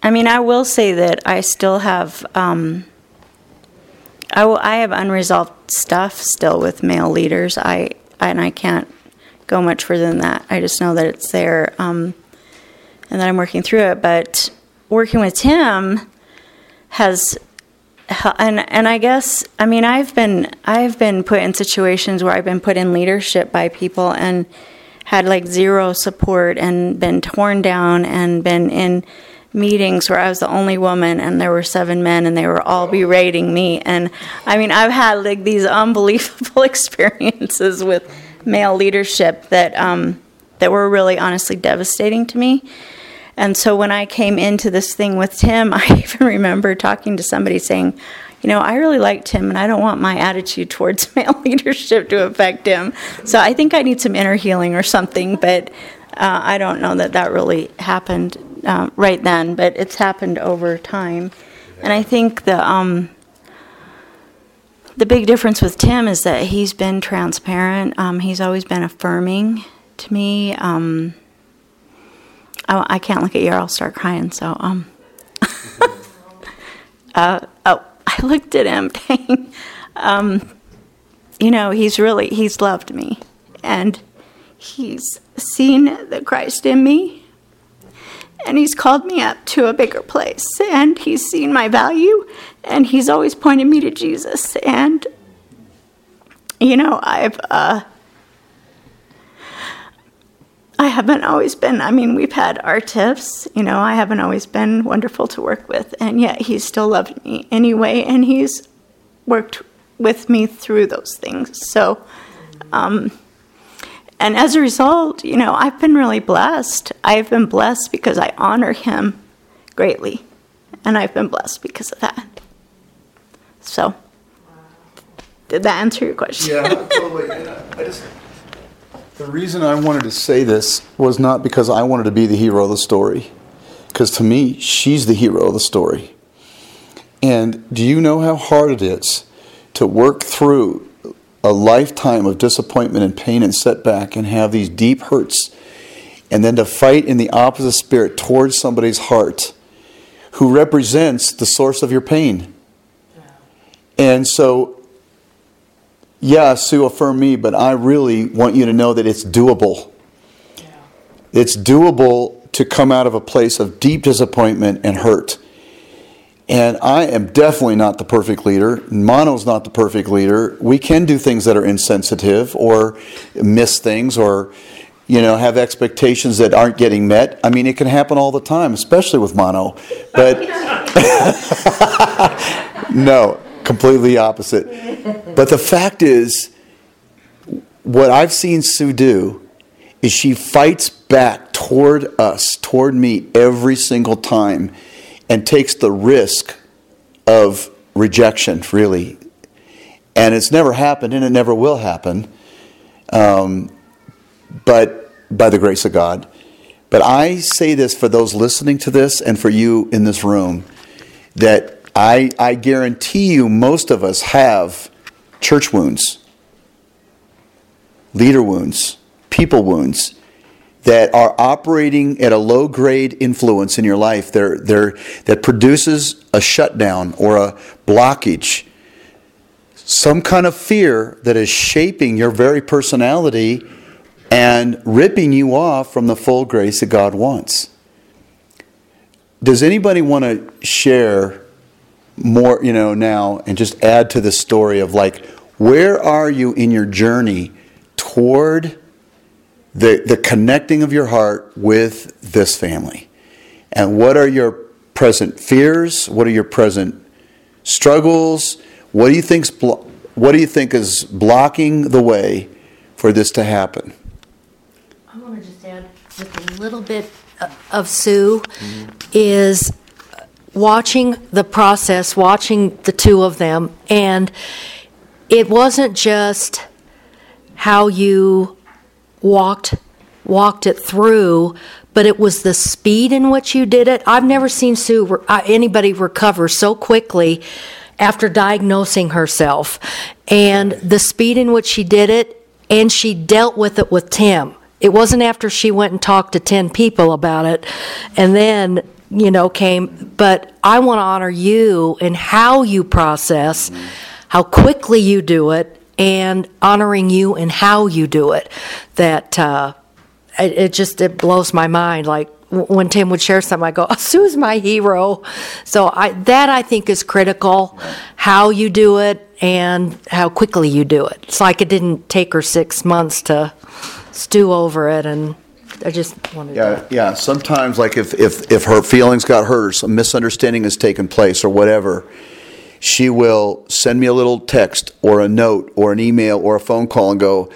I mean, I will say that I still have um, I have unresolved stuff still with male leaders. I and I can't go much further than that. I just know that it's there, um, and that I'm working through it. But working with Tim has and and I guess I mean I've been I've been put in situations where I've been put in leadership by people and had like zero support and been torn down and been in meetings where I was the only woman and there were seven men and they were all berating me. And I mean I've had like these unbelievable [laughs] experiences with male leadership that um, that were really honestly devastating to me. And so when I came into this thing with Tim, [laughs] I even remember talking to somebody saying, you know, I really liked Tim and I don't want my attitude towards [laughs] male leadership to affect him. So I think I need some inner healing or something, but uh, I don't know that that really happened uh, right then, but it's happened over time. And I think the, um, the big difference with Tim is that he's been transparent. Um, he's always been affirming to me. Um, I, I can't look at you or I'll start crying. So, um, [laughs] uh, oh, I looked at him. [laughs] Dang. Um, you know, he's really he's loved me, and he's seen the Christ in me, and he's called me up to a bigger place, and he's seen my value, and he's always pointed me to Jesus, and you know, I've. Uh, I haven't always been, I mean, we've had our tiffs, you know, I haven't always been wonderful to work with, and yet he's still loved me anyway, and he's worked with me through those things. So, um, and as a result, you know, I've been really blessed. I've been blessed because I honor him greatly, and I've been blessed because of that. So, did that answer your question? Yeah, totally. I just, the reason I wanted to say this was not because I wanted to be the hero of the story, because to me, she's the hero of the story. And do you know how hard it is to work through a lifetime of disappointment and pain and setback and have these deep hurts, and then to fight in the opposite spirit towards somebody's heart who represents the source of your pain? And so yeah, Sue, affirm me, but I really want you to know that it's doable. It's doable to come out of a place of deep disappointment and hurt. And I am definitely not the perfect leader. Mono's not the perfect leader. We can do things that are insensitive or miss things or you know have expectations that aren't getting met. I mean, it can happen all the time, especially with mono. But [laughs] [laughs] no, completely opposite. But the fact is, what I've seen Sue do is she fights back toward us, toward me, every single time, and takes the risk of rejection, really. And it's never happened, and it never will happen, um, but by the grace of God. But I say this for those listening to this and for you in this room that I, I guarantee you most of us have church wounds, leader wounds, people wounds that are operating at a low grade influence in your life they're, they're, that produces a shutdown or a blockage. Some kind of fear that is shaping your very personality and ripping you off from the full grace that God wants. Does anybody want to share more, you know, now and just add to the story of like, where are you in your journey toward the, the connecting of your heart with this family? And what are your present fears? What are your present struggles? What do you think's blo- what do you think is blocking the way for this to happen? I want to just add with a little bit of Sue mm-hmm. is watching the process, watching the two of them, and it wasn't just how you walked walked it through, but it was the speed in which you did it. I've never seen Sue re- uh, anybody recover so quickly after diagnosing herself, and the speed in which she did it, and she dealt with it with Tim. It wasn't after she went and talked to 10 people about it and then, you know, came, but I want to honor you and how you process, how quickly you do it, and honoring you and how you do it. That, uh, it, it just it blows my mind. Like when Tim would share something, I go, oh, [laughs] "Sue's my hero." So I, that I think is critical, how you do it and how quickly you do it. It's like it didn't take her six months to stew over it, and I just wanted Yeah, to. yeah. Sometimes, like if, if, if her feelings got hurt or some misunderstanding has taken place or whatever, she will send me a little text or a note or an email or a phone call and go,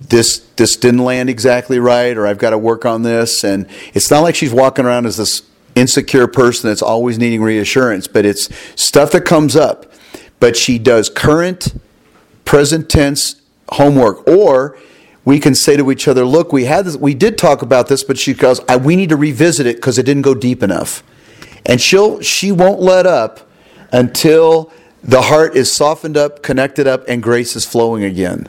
this this didn't land exactly right or I've got to work on this and it's not like she's walking around as this insecure person that's always needing reassurance but it's stuff that comes up but she does current present tense homework or we can say to each other look we had this we did talk about this but she goes we need to revisit it because it didn't go deep enough and she'll she won't let up until the heart is softened up connected up and grace is flowing again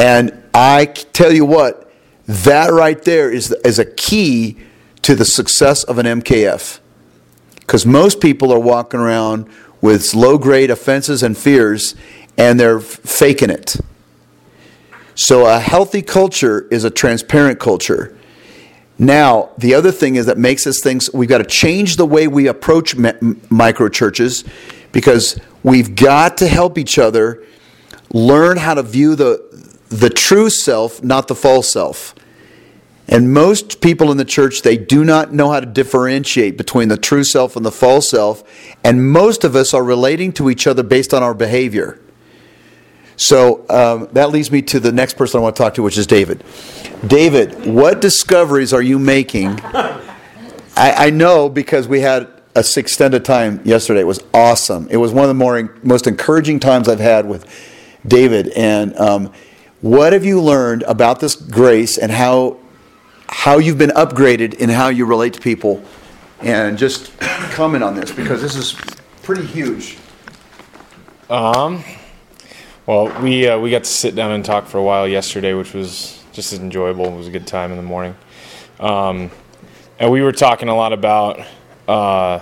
and I tell you what, that right there is, is a key to the success of an MKF. Because most people are walking around with low grade offenses and fears and they're faking it. So a healthy culture is a transparent culture. Now, the other thing is that makes us think we've got to change the way we approach micro churches because we've got to help each other learn how to view the, the true self, not the false self. And most people in the church, they do not know how to differentiate between the true self and the false self. And most of us are relating to each other based on our behavior. So um, that leads me to the next person I want to talk to, which is David. David, what discoveries are you making? I, I know because we had a extended time yesterday. It was awesome. It was one of the more most encouraging times I've had with David. And um, what have you learned about this grace and how how you've been upgraded in how you relate to people? And just [coughs] comment on this because this is pretty huge. Um, well, we uh, we got to sit down and talk for a while yesterday, which was just as enjoyable. It was a good time in the morning, um, and we were talking a lot about uh,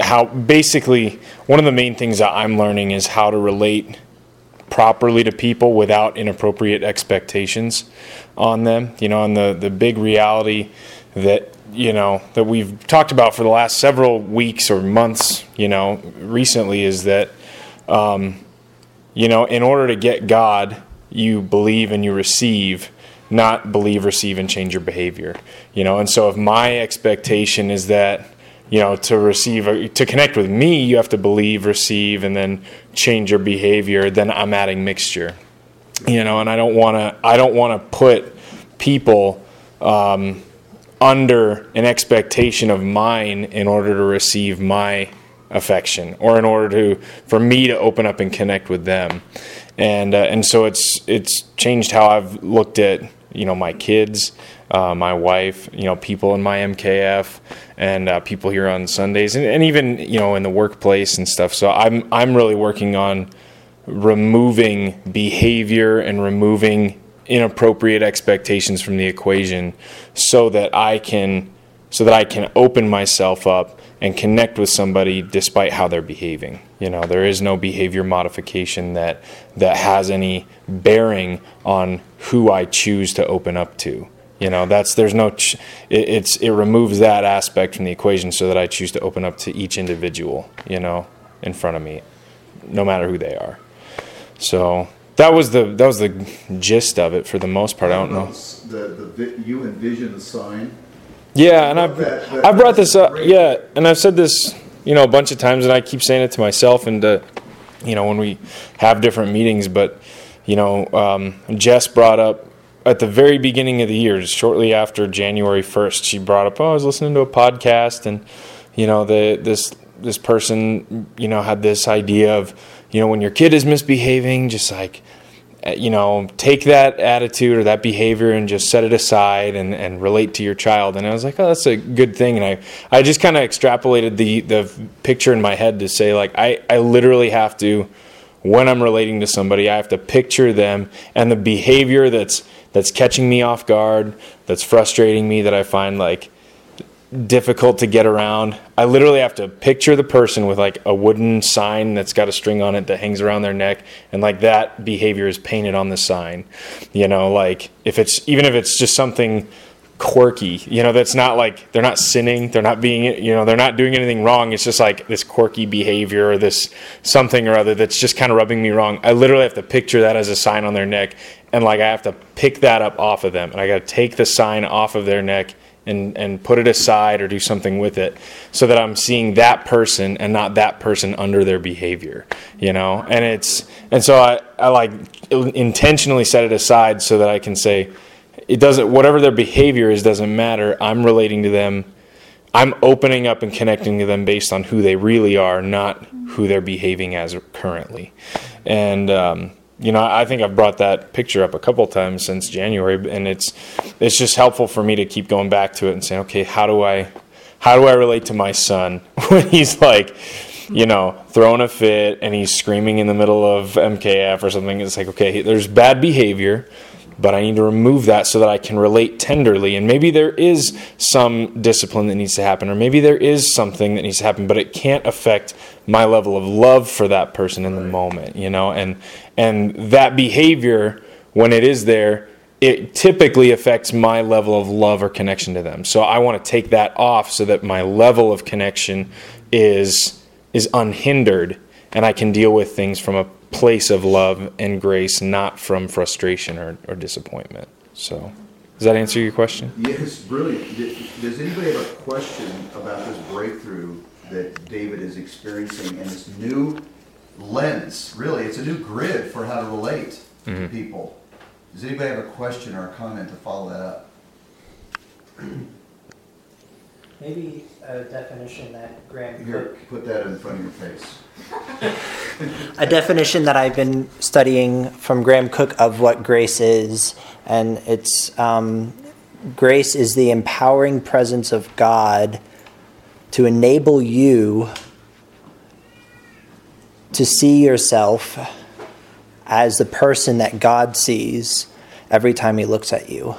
how basically one of the main things that I'm learning is how to relate properly to people without inappropriate expectations on them. You know, and the the big reality that you know that we've talked about for the last several weeks or months, you know, recently is that um, you know, in order to get God, you believe and you receive, not believe, receive, and change your behavior. You know, and so if my expectation is that you know to receive to connect with me you have to believe receive and then change your behavior then i'm adding mixture you know and i don't want to i don't want to put people um, under an expectation of mine in order to receive my affection or in order to for me to open up and connect with them and uh, and so it's it's changed how i've looked at you know my kids uh, my wife, you know, people in my MKF, and uh, people here on Sundays, and, and, even you know in the workplace and stuff. So I'm I'm really working on removing behavior and removing inappropriate expectations from the equation, so that I can so that I can open myself up and connect with somebody despite how they're behaving. You know, there is no behavior modification that that has any bearing on who I choose to open up to. You know, that's there's no ch- it, it's it removes that aspect from the equation so that I choose to open up to each individual, you know, in front of me, no matter who they are. So that was the that was the gist of it for the most part. I don't know. The, the you envision the sign. Yeah, and I've I brought this up. Yeah, and I've said this, you know, a bunch of times, and I keep saying it to myself and to, you know, when we have different meetings. But you know, um, Jess brought up at the very beginning of the year, shortly after January 1st, she brought up, "Oh, I was listening to a podcast, and you know, the this this person, you know, had this idea of, you know, when your kid is misbehaving, just like, Uh, you know, take that attitude or that behavior and just set it aside and, and relate to your child." And I was like, "Oh, that's a good thing." And I I just kind of extrapolated the the picture in my head to say, like, I I literally have to when I'm relating to somebody, I have to picture them and the behavior that's that's catching me off guard, that's frustrating me, that I find like difficult to get around. I literally have to picture the person with like a wooden sign that's got a string on it that hangs around their neck and like that behavior is painted on the sign. You know, like if it's even if it's just something quirky, you know, that's not like they're not sinning, they're not being, you know, they're not doing anything wrong. It's just like this quirky behavior or this something or other that's just kind of rubbing me wrong. I literally have to picture that as a sign on their neck and like I have to pick that up off of them, and I got to take the sign off of their neck and and put it aside or do something with it so that I'm seeing that person and not that person under their behavior you know? And it's and so I, I like intentionally set it aside so that I can say it doesn't whatever their behavior is doesn't matter. I'm relating to them. I'm opening up and connecting to them based on who they really are not who they're behaving as currently. And um, you know, I think I've brought that picture up a couple times since January, and it's it's just helpful for me to keep going back to it and saying, okay, how do I how do I relate to my son [laughs] when he's like, you know, throwing a fit and he's screaming in the middle of MKF or something? It's like, okay, there's bad behavior but I need to remove that so that I can relate tenderly. And maybe there is some discipline that needs to happen, or maybe there is something that needs to happen, but it can't affect my level of love for that person in the moment, you know? And and that behavior, when it is there, it typically affects my level of love or connection to them. So I want to take that off so that my level of connection is is unhindered and I can deal with things from a place of love and grace, not from frustration or, or disappointment. So, does that answer your question? Yes, brilliant. Does anybody have a question about this breakthrough that David is experiencing and this new lens? Really, it's a new grid for how to relate mm-hmm. to people. Does anybody have a question or a comment to follow that up? [clears throat] Maybe a definition that Graham Here, Cooke. put that in front of your face. [laughs] a definition that I've been studying from Graham Cooke of what grace is, and it's um, grace is the empowering presence of God to enable you to see yourself as the person that God sees every time He looks at you.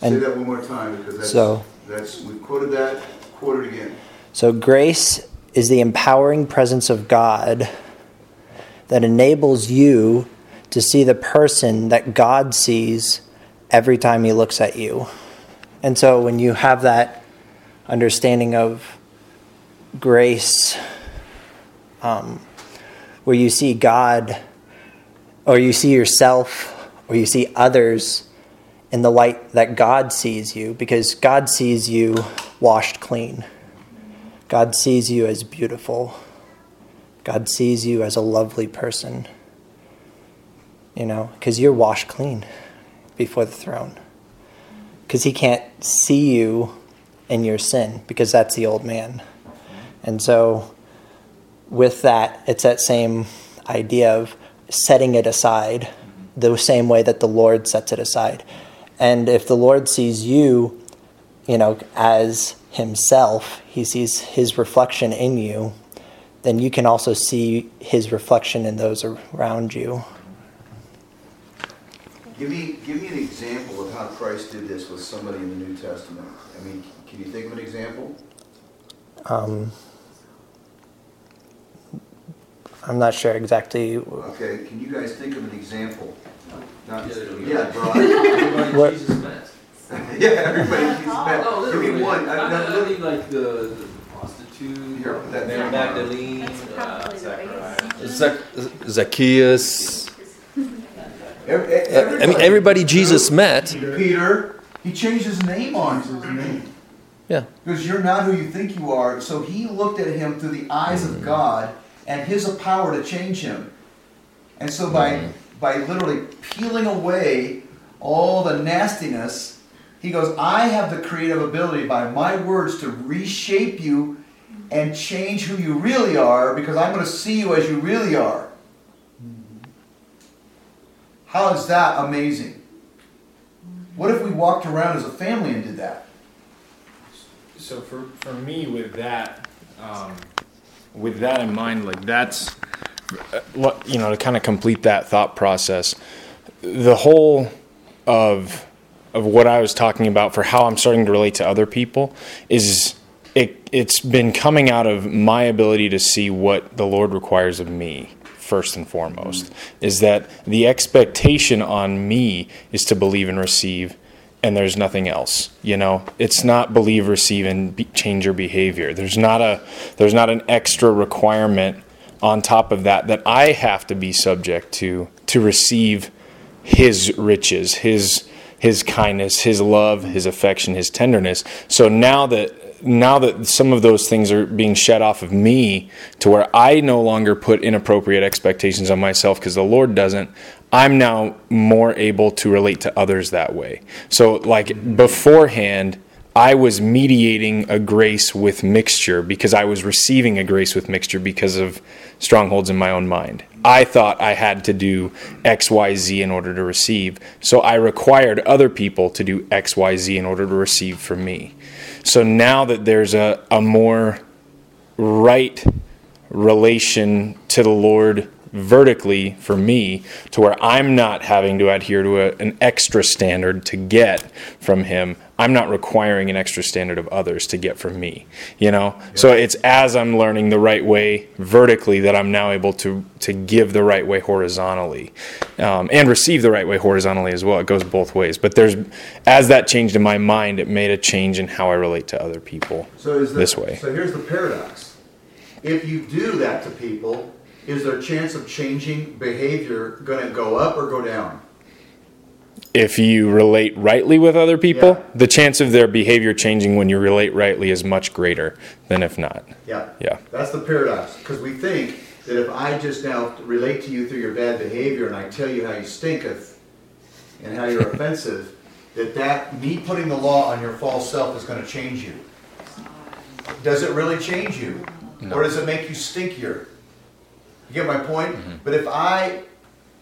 And Say that one more time because that's, so, that's we quoted that. Quote it again. So grace is the empowering presence of God that enables you to see the person that God sees every time He looks at you. And so when you have that understanding of grace, um, where you see God, or you see yourself, or you see others in the light that God sees you, because God sees you washed clean. God sees you as beautiful. God sees you as a lovely person. You know, because you're washed clean before the throne. Because He can't see you in your sin, because that's the old man. And so, with that, it's that same idea of setting it aside the same way that the Lord sets it aside. And if the Lord sees you, you know, as himself, he sees his reflection in you, then you can also see his reflection in those around you. Give me, give me an example of how Christ did this with somebody in the New Testament. I mean, can you think of an example? Um, I'm not sure exactly. Okay, can you guys think of an example? Not, yeah, What? yeah, everybody Jesus mad. No, Give me one. Not, not really like the, the prostitute, Here, that Mary Magdalene, uh, Zach- Zacchaeus. I mean, everybody Jesus met. Peter, he changed his name on his name. Yeah. Because you're not who you think you are. So he looked at him through the eyes of God and his power to change him. And so by mm. By literally peeling away all the nastiness he goes, I have the creative ability by my words to reshape you and change who you really are because I'm going to see you as you really are. How is that amazing? What if we walked around as a family and did that? So for, for me, with that, um, with that in mind, like that's, Uh, you know, to kind of complete that thought process, the whole of of what I was talking about for how I'm starting to relate to other people is it, it's been coming out of my ability to see what the Lord requires of me first and foremost mm-hmm. is that the expectation on me is to believe and receive and there's nothing else you know? It's not believe receive and be, change your behavior. There's not a there's not an extra requirement on top of that that I have to be subject to to receive his riches his his kindness, his love, his affection, his tenderness. So now that now that some of those things are being shed off of me to where I no longer put inappropriate expectations on myself because the Lord doesn't, I'm now more able to relate to others that way. So, like beforehand, I was mediating a grace with mixture because I was receiving a grace with mixture because of strongholds in my own mind. I thought I had to do X, Y, Z in order to receive. So I required other people to do X, Y, Z in order to receive from me. So now that there's a, a more right relation to the Lord vertically for me to where I'm not having to adhere to a, an extra standard to get from him. I'm not requiring an extra standard of others to get from me, you know? So it's as I'm learning the right way vertically that I'm now able to, to give the right way horizontally um, and receive the right way horizontally as well. It goes both ways. But there's, as that changed in my mind, it made a change in how I relate to other people So is the, this way. So here's the paradox. If you do that to people, is their chance of changing behavior going to go up or go down? If you relate rightly with other people, Yeah. the chance of their behavior changing when you relate rightly is much greater than if not. Yeah. Yeah. That's the paradox. Because we think that if I just now relate to you through your bad behavior and I tell you how you stinketh and how you're [laughs] offensive, that that me putting the law on your false self is going to change you. Does it really change you? Or does it make you stinkier? You get my point? Mm-hmm. But if I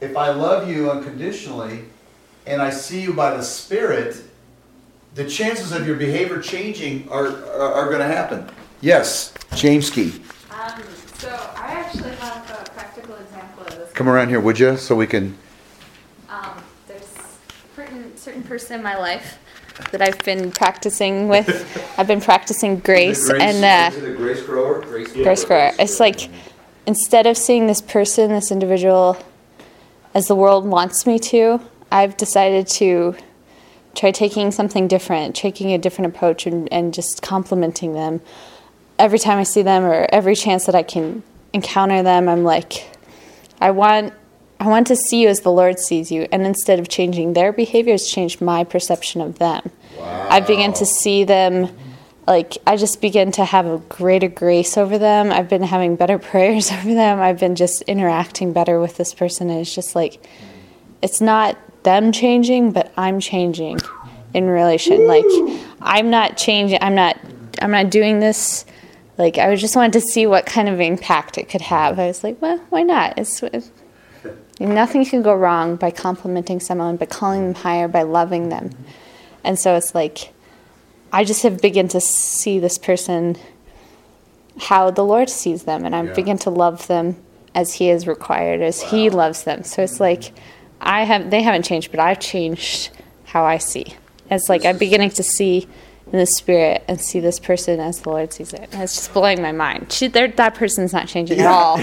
if I love you unconditionally and I see you by the Spirit, the chances of your behavior changing are are, are going to happen. Yes, James Key. Um, so I actually have a practical example of this. Come around here, would you, so we can. Um, there's a certain, certain person in my life that I've been practicing with. [laughs] I've been practicing grace, and uh, is it a grace grower? grace grower. It's like instead of seeing this person, this individual, as the world wants me to, I've decided to try taking something different, taking a different approach, and, and just complimenting them every time I see them or every chance that I can encounter them. I'm like, I want. I want to see you as the Lord sees you, and instead of changing their behavior, it's changed my perception of them. I begin to see them like I just begin to have a greater grace over them. I've been having better [laughs] prayers over them. I've been just interacting better with this person. And it's just like, it's not them changing, but I'm changing in relation. Like, I'm not changing. I'm not. I'm not doing this. Like, I just wanted to see what kind of impact it could have. I was like, well, why not? It's, it's nothing can go wrong by complimenting someone, by calling them higher, by loving them. And so it's like, I just have begun to see this person how the Lord sees them, and I Yeah. begin to love them as He is required, as He loves them. So it's like I have they haven't changed, but I've changed how I see. It's like I'm beginning to see in the spirit and see this person as the Lord sees it. And it's just blowing my mind. She, they're- that person's not changing at all,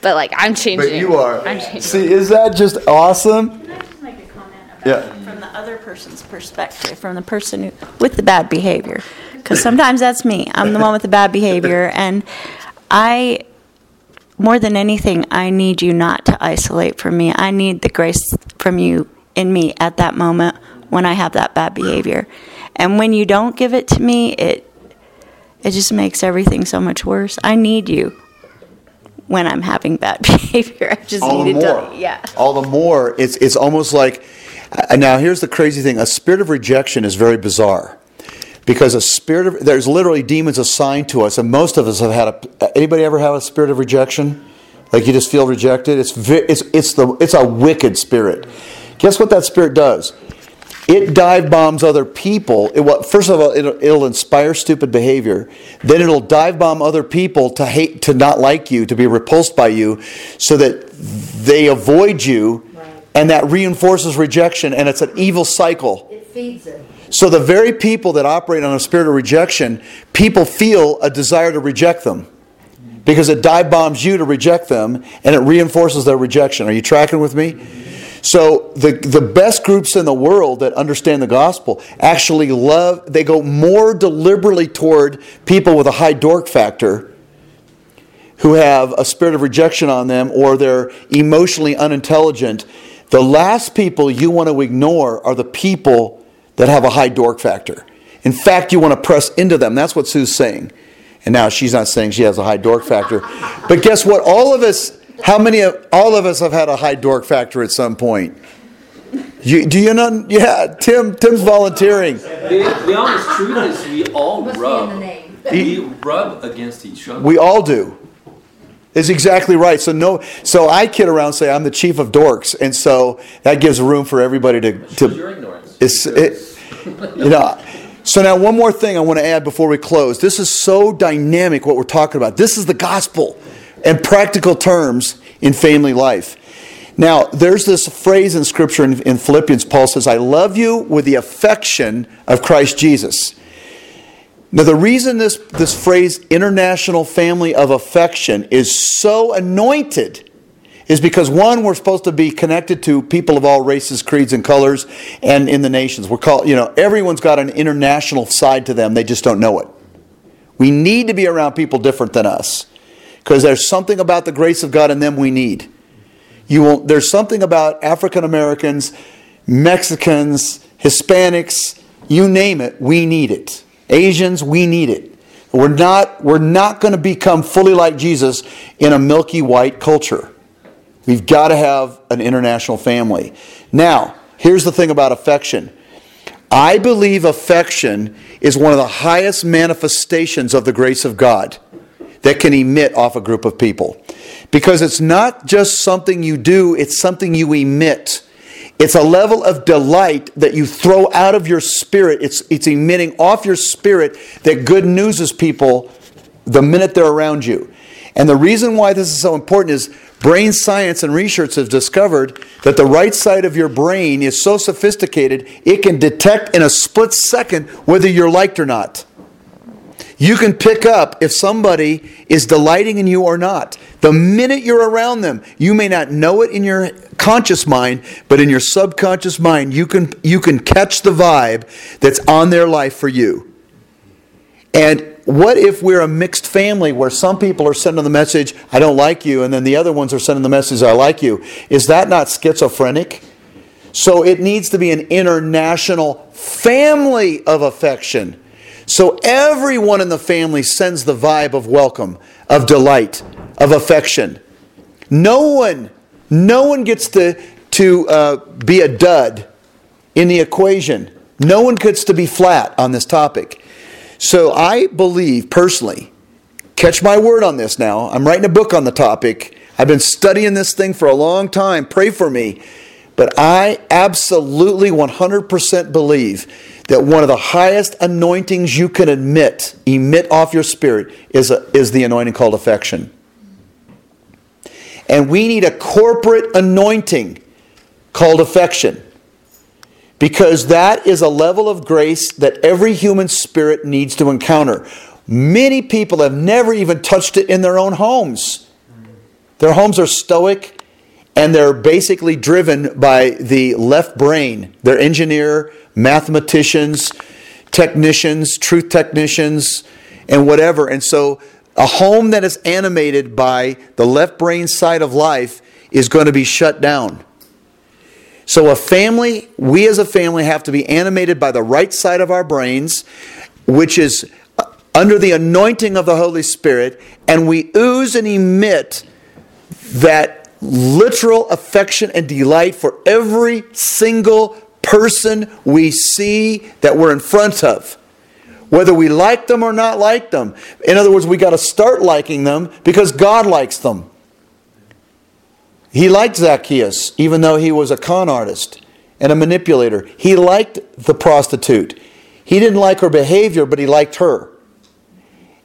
but like I'm changing. But you are. I'm changing. See, is that just awesome? Can I just make a comment about Yeah. from the other person's perspective, from the person who, with the bad behavior? Because sometimes that's me. I'm the one with the bad behavior, and I, more than anything, I need you not to isolate from me. I need the grace from you in me at that moment when I have that bad behavior. And when you don't give it to me, it it just makes everything so much worse. I need you when I'm having bad [laughs] behavior. I just All the need more. to, yeah. All the more. It's it's almost like. uh, Now here's the crazy thing: a spirit of rejection is very bizarre, because a spirit of there's literally demons assigned to us, and most of us have had a. Anybody ever have a spirit of rejection? Like you just feel rejected. It's it's it's the it's a wicked spirit. Guess what that spirit does? It dive bombs other people. It, first of all, it'll, it'll inspire stupid behavior. Then it'll dive bomb other people to hate, to not like you, to be repulsed by you, so that they avoid you, and that reinforces rejection, and it's an evil cycle. It feeds it. So the very people that operate on a spirit of rejection, people feel a desire to reject them. Because it dive bombs you to reject them and it reinforces their rejection. Are you tracking with me? So the the best groups in the world that understand the gospel actually love they go more deliberately toward people with a high dork factor who have a spirit of rejection on them or they're emotionally unintelligent The last people you want to ignore are the people that have a high dork factor. In fact, you want to press into them. That's what Sue's saying. And now she's not saying she has a high dork factor. But guess what? All of us, how many of all of us have had a high dork factor at some point? You, do you know? Yeah, Tim. Tim's volunteering. The, the honest truth is, we all Must be in the rub. name. We rub against each other. We all do. Is exactly right. So no. So I kid around, and say I'm the chief of dorks, and so that gives room for everybody to Shows to your ignorance. It's, it, you know, so now one more thing I want to add before we close. This is so dynamic what we're talking about. This is the gospel and practical terms in family life. Now, there's this phrase in Scripture in, in Philippians. Paul says, I love you with the affection of Christ Jesus. Now, the reason this, this phrase, international family of affection, is so anointed is because one, we're supposed to be connected to people of all races, creeds, and colors, and in the nations. We're called, you know, everyone's got an international side to them, they just don't know it. We need to be around people different than us because there's something about the grace of God in them we need. You will, there's something about African Americans, Mexicans, Hispanics, you name it, we need it. Asians, we need it. We're not, we're not going to become fully like Jesus in a milky white culture. We've got to have an international family. Now, here's the thing about affection. I believe affection is one of the highest manifestations of the grace of God that can emit off a group of people. Because it's not just something you do, it's something you emit. It's a level of delight that you throw out of your spirit. It's, it's emitting off your spirit that good news is people the minute they're around you. And the reason why this is so important is brain science and research have discovered that the right side of your brain is so sophisticated it can detect in a split second whether you're liked or not. You can pick up if somebody is delighting in you or not. The minute you're around them, you may not know it in your conscious mind, but in your subconscious mind, you can, you can catch the vibe that's on their life for you. And what if we're a mixed family where some people are sending the message, I don't like you, and then the other ones are sending the message, I like you? Is that not schizophrenic? So it needs to be an international family of affection. So everyone in the family sends the vibe of welcome, of delight, of affection. No one, no one gets to, to uh, be a dud in the equation. No one gets to be flat on this topic. So I believe personally, catch my word on this now. I'm writing a book on the topic. I've been studying this thing for a long time. Pray for me. But I absolutely 100% believe that one of the highest anointings you can emit, emit off your spirit, is, a, is the anointing called affection. And we need a corporate anointing called affection. Because that is a level of grace that every human spirit needs to encounter. Many people have never even touched it in their own homes. Their homes are stoic and they're basically driven by the left brain. They're engineer, mathematicians, technicians, truth technicians, and whatever. And so a home that is animated by the left brain side of life is going to be shut down. So, a family, we as a family have to be animated by the right side of our brains, which is uh, under the anointing of the Holy Spirit, and we ooze and emit that literal affection and delight for every single person we see that we're in front of. Whether we like them or not like them. In other words, we got to start liking them because God likes them. He liked Zacchaeus, even though he was a con artist and a manipulator. He liked the prostitute. He didn't like her behavior, but he liked her.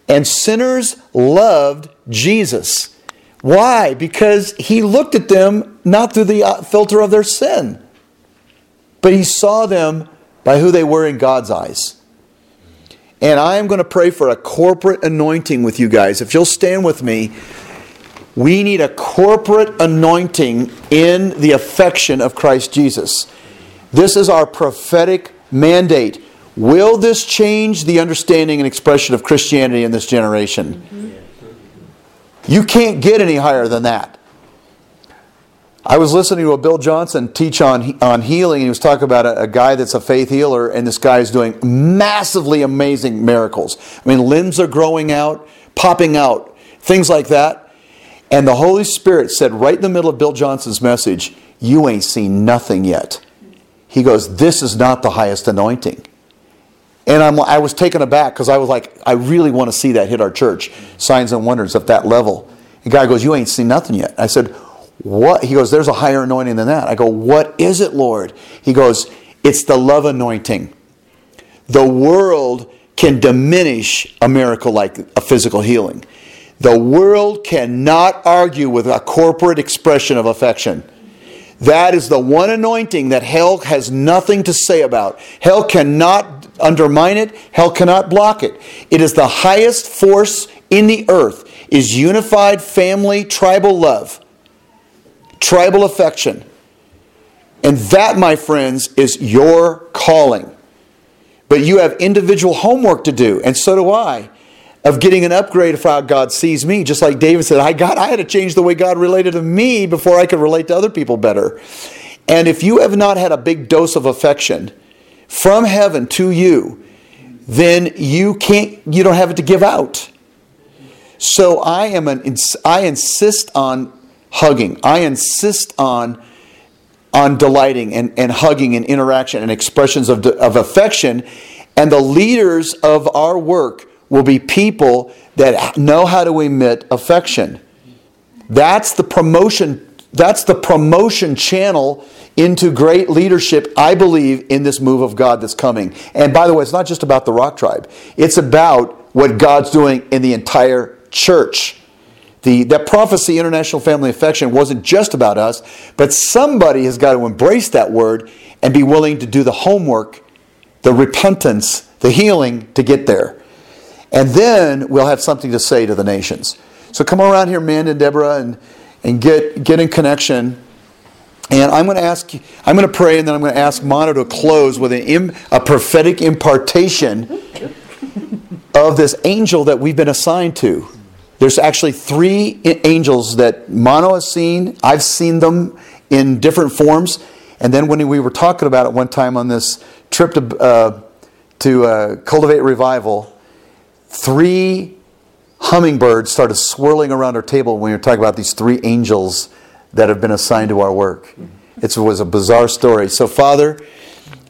And sinners loved Jesus. Why? Because he looked at them not through the uh, filter of their sin, but he saw them by who they were in God's eyes. And I am going to pray for a corporate anointing with you guys. If you'll stand with me, we need a corporate anointing in the affection of Christ Jesus. This is our prophetic mandate. Will this change the understanding and expression of Christianity in this generation? You can't get any higher than that. I was listening to a Bill Johnson teach on on healing, and he was talking about a, a guy that's a faith healer, and this guy is doing massively amazing miracles. I mean, limbs are growing out, popping out, things like that. And the Holy Spirit said, right in the middle of Bill Johnson's message, "You ain't seen nothing yet." He goes, "This is not the highest anointing." And I'm, I was taken aback because I was like, I really want to see that hit our church, signs and wonders at that level. The guy goes, You ain't seen nothing yet. I said, What? He goes, There's a higher anointing than that. I go, What is it, Lord? He goes, It's the love anointing. The world can diminish a miracle like a physical healing. The world cannot argue with a corporate expression of affection. That is the one anointing that hell has nothing to say about. Hell cannot undermine it, hell cannot block it. It is the highest force in the earth is unified family tribal love. Tribal affection. And that, my friends, is your calling. But you have individual homework to do, and so do I, of getting an upgrade of how God sees me. Just like David said, I got I had to change the way God related to me before I could relate to other people better. And if you have not had a big dose of affection from heaven to you, then you can't you don't have it to give out. So I am an I insist on hugging. I insist on on delighting and, and hugging and interaction and expressions of, of affection. And the leaders of our work will be people that know how to emit affection. That's the promotion. That's the promotion channel into great leadership, I believe, in this move of God that's coming. And by the way, it's not just about the Rock Tribe, it's about what God's doing in the entire church. The, that prophecy, international family affection, wasn't just about us, but somebody has got to embrace that word and be willing to do the homework, the repentance, the healing to get there. And then we'll have something to say to the nations. So come around here, Amanda and Deborah, and, and get, get in connection. And I'm going to ask, I'm going to pray, and then I'm going to ask Mono to close with an, a prophetic impartation of this angel that we've been assigned to. There's actually three angels that Mono has seen. I've seen them in different forms. And then when we were talking about it one time on this trip to, uh, to uh, Cultivate Revival, three hummingbirds started swirling around our table when we were talking about these three angels that have been assigned to our work. It was a bizarre story. So, Father,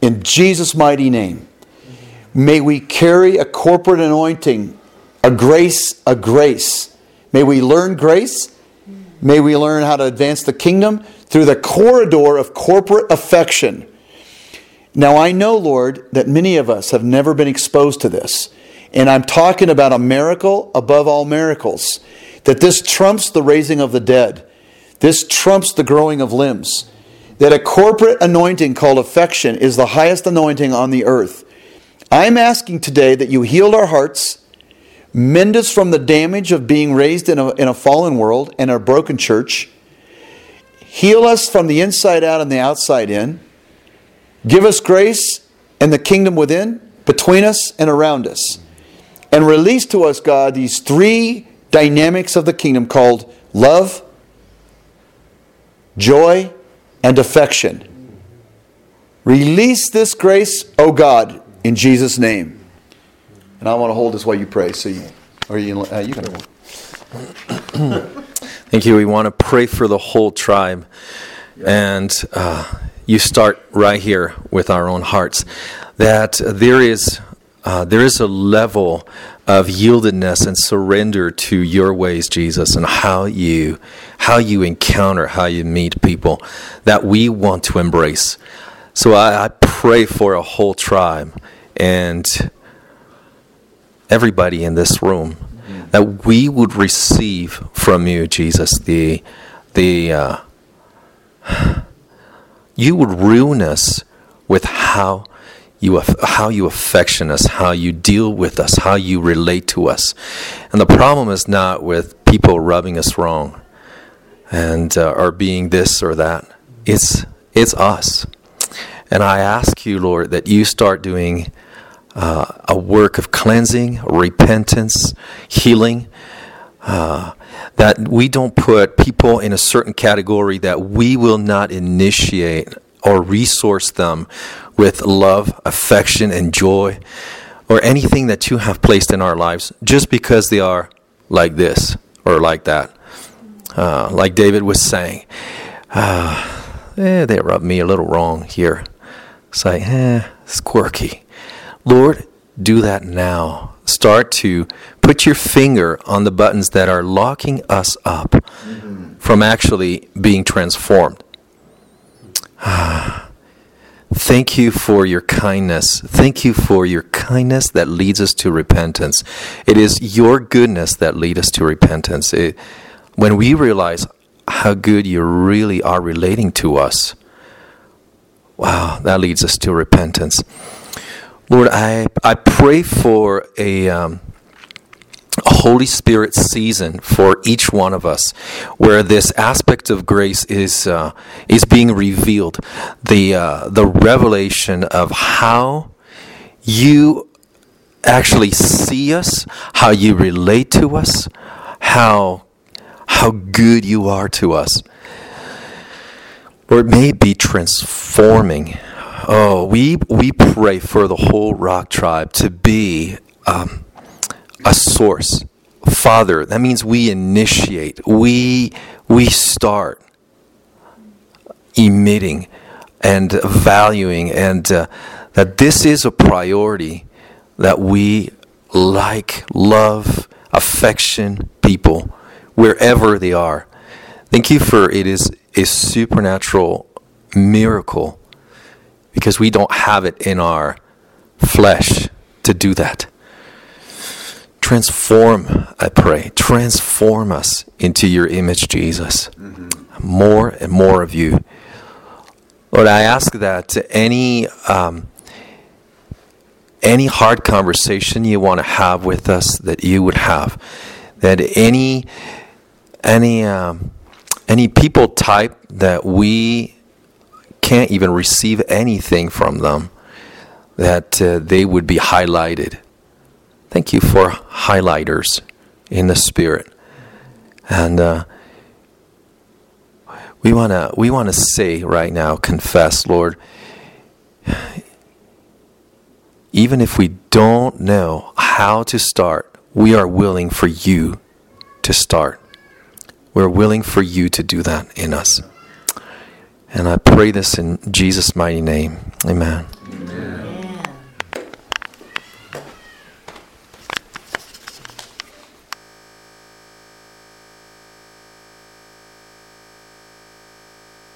in Jesus' mighty name, may we carry a corporate anointing, a grace, a grace. May we learn grace. May we learn how to advance the kingdom through the corridor of corporate affection. Now, I know, Lord, that many of us have never been exposed to this. And I'm talking about a miracle above all miracles. That this trumps the raising of the dead. This trumps the growing of limbs. That a corporate anointing called affection is the highest anointing on the earth. I'm asking today that you heal our hearts, mend us from the damage of being raised in a, in a fallen world and a broken church, heal us from the inside out and the outside in, give us grace and the kingdom within, between us and around us, and release to us, God, these three dynamics of the kingdom called love, joy, and affection. Release this grace, O God, in Jesus' name. And I want to hold this while you pray. So you, or you, uh, you can. [coughs] Thank you. We want to pray for the whole tribe, and uh, you start right here with our own hearts. That there is uh, there is a level of yieldedness and surrender to your ways, Jesus, and how you how you encounter, how you meet people that we want to embrace. So I, I pray for a whole tribe and everybody in this room that we would receive from you, Jesus, the the uh, [sighs] you would ruin us with how you how you affection us, how you deal with us, how you relate to us. And the problem is not with people rubbing us wrong and uh, or being this or that. It's it's us. And I ask you, Lord, that you start doing uh, a work of cleansing, repentance, healing. Uh, that that we don't put people in a certain category that we will not initiate or resource them with love, affection, and joy, or anything that you have placed in our lives just because they are like this or like that. Uh, like David was saying, uh, eh, they rub me a little wrong here. It's like, eh, it's quirky. Lord, do that now. Start to put your finger on the buttons that are locking us up mm-hmm. from actually being transformed. [sighs] Thank you for your kindness. Thank you for your kindness that leads us to repentance. It is your goodness that leads us to repentance. It, when we realize how good you really are relating to us, wow, that leads us to repentance. Lord, I, I pray for a, um, a Holy Spirit season for each one of us, where this aspect of grace is uh, is being revealed, the uh, the revelation of how you actually see us, how you relate to us, how how good you are to us. Or it may be transforming. Oh, we we pray for the whole Rock tribe to be. Um, a source. Father, that means we initiate, we, we start emitting and valuing, and uh, that this is a priority that we like, love, affection people wherever they are. Thank you for it is a supernatural miracle because we don't have it in our flesh to do that. Transform, I pray, transform us into your image, Jesus. Mm-hmm. More and more of you. Lord, I ask that any um, any hard conversation you want to have with us, that you would have. That any any um, any people type that we can't even receive anything from them, that uh, they would be highlighted Thank you for highlighters in the Spirit. And uh, we want to we want to say right now, confess, Lord, even if we don't know how to start, we are willing for you to start. We're willing for you to do that in us. And I pray this in Jesus' mighty name. Amen.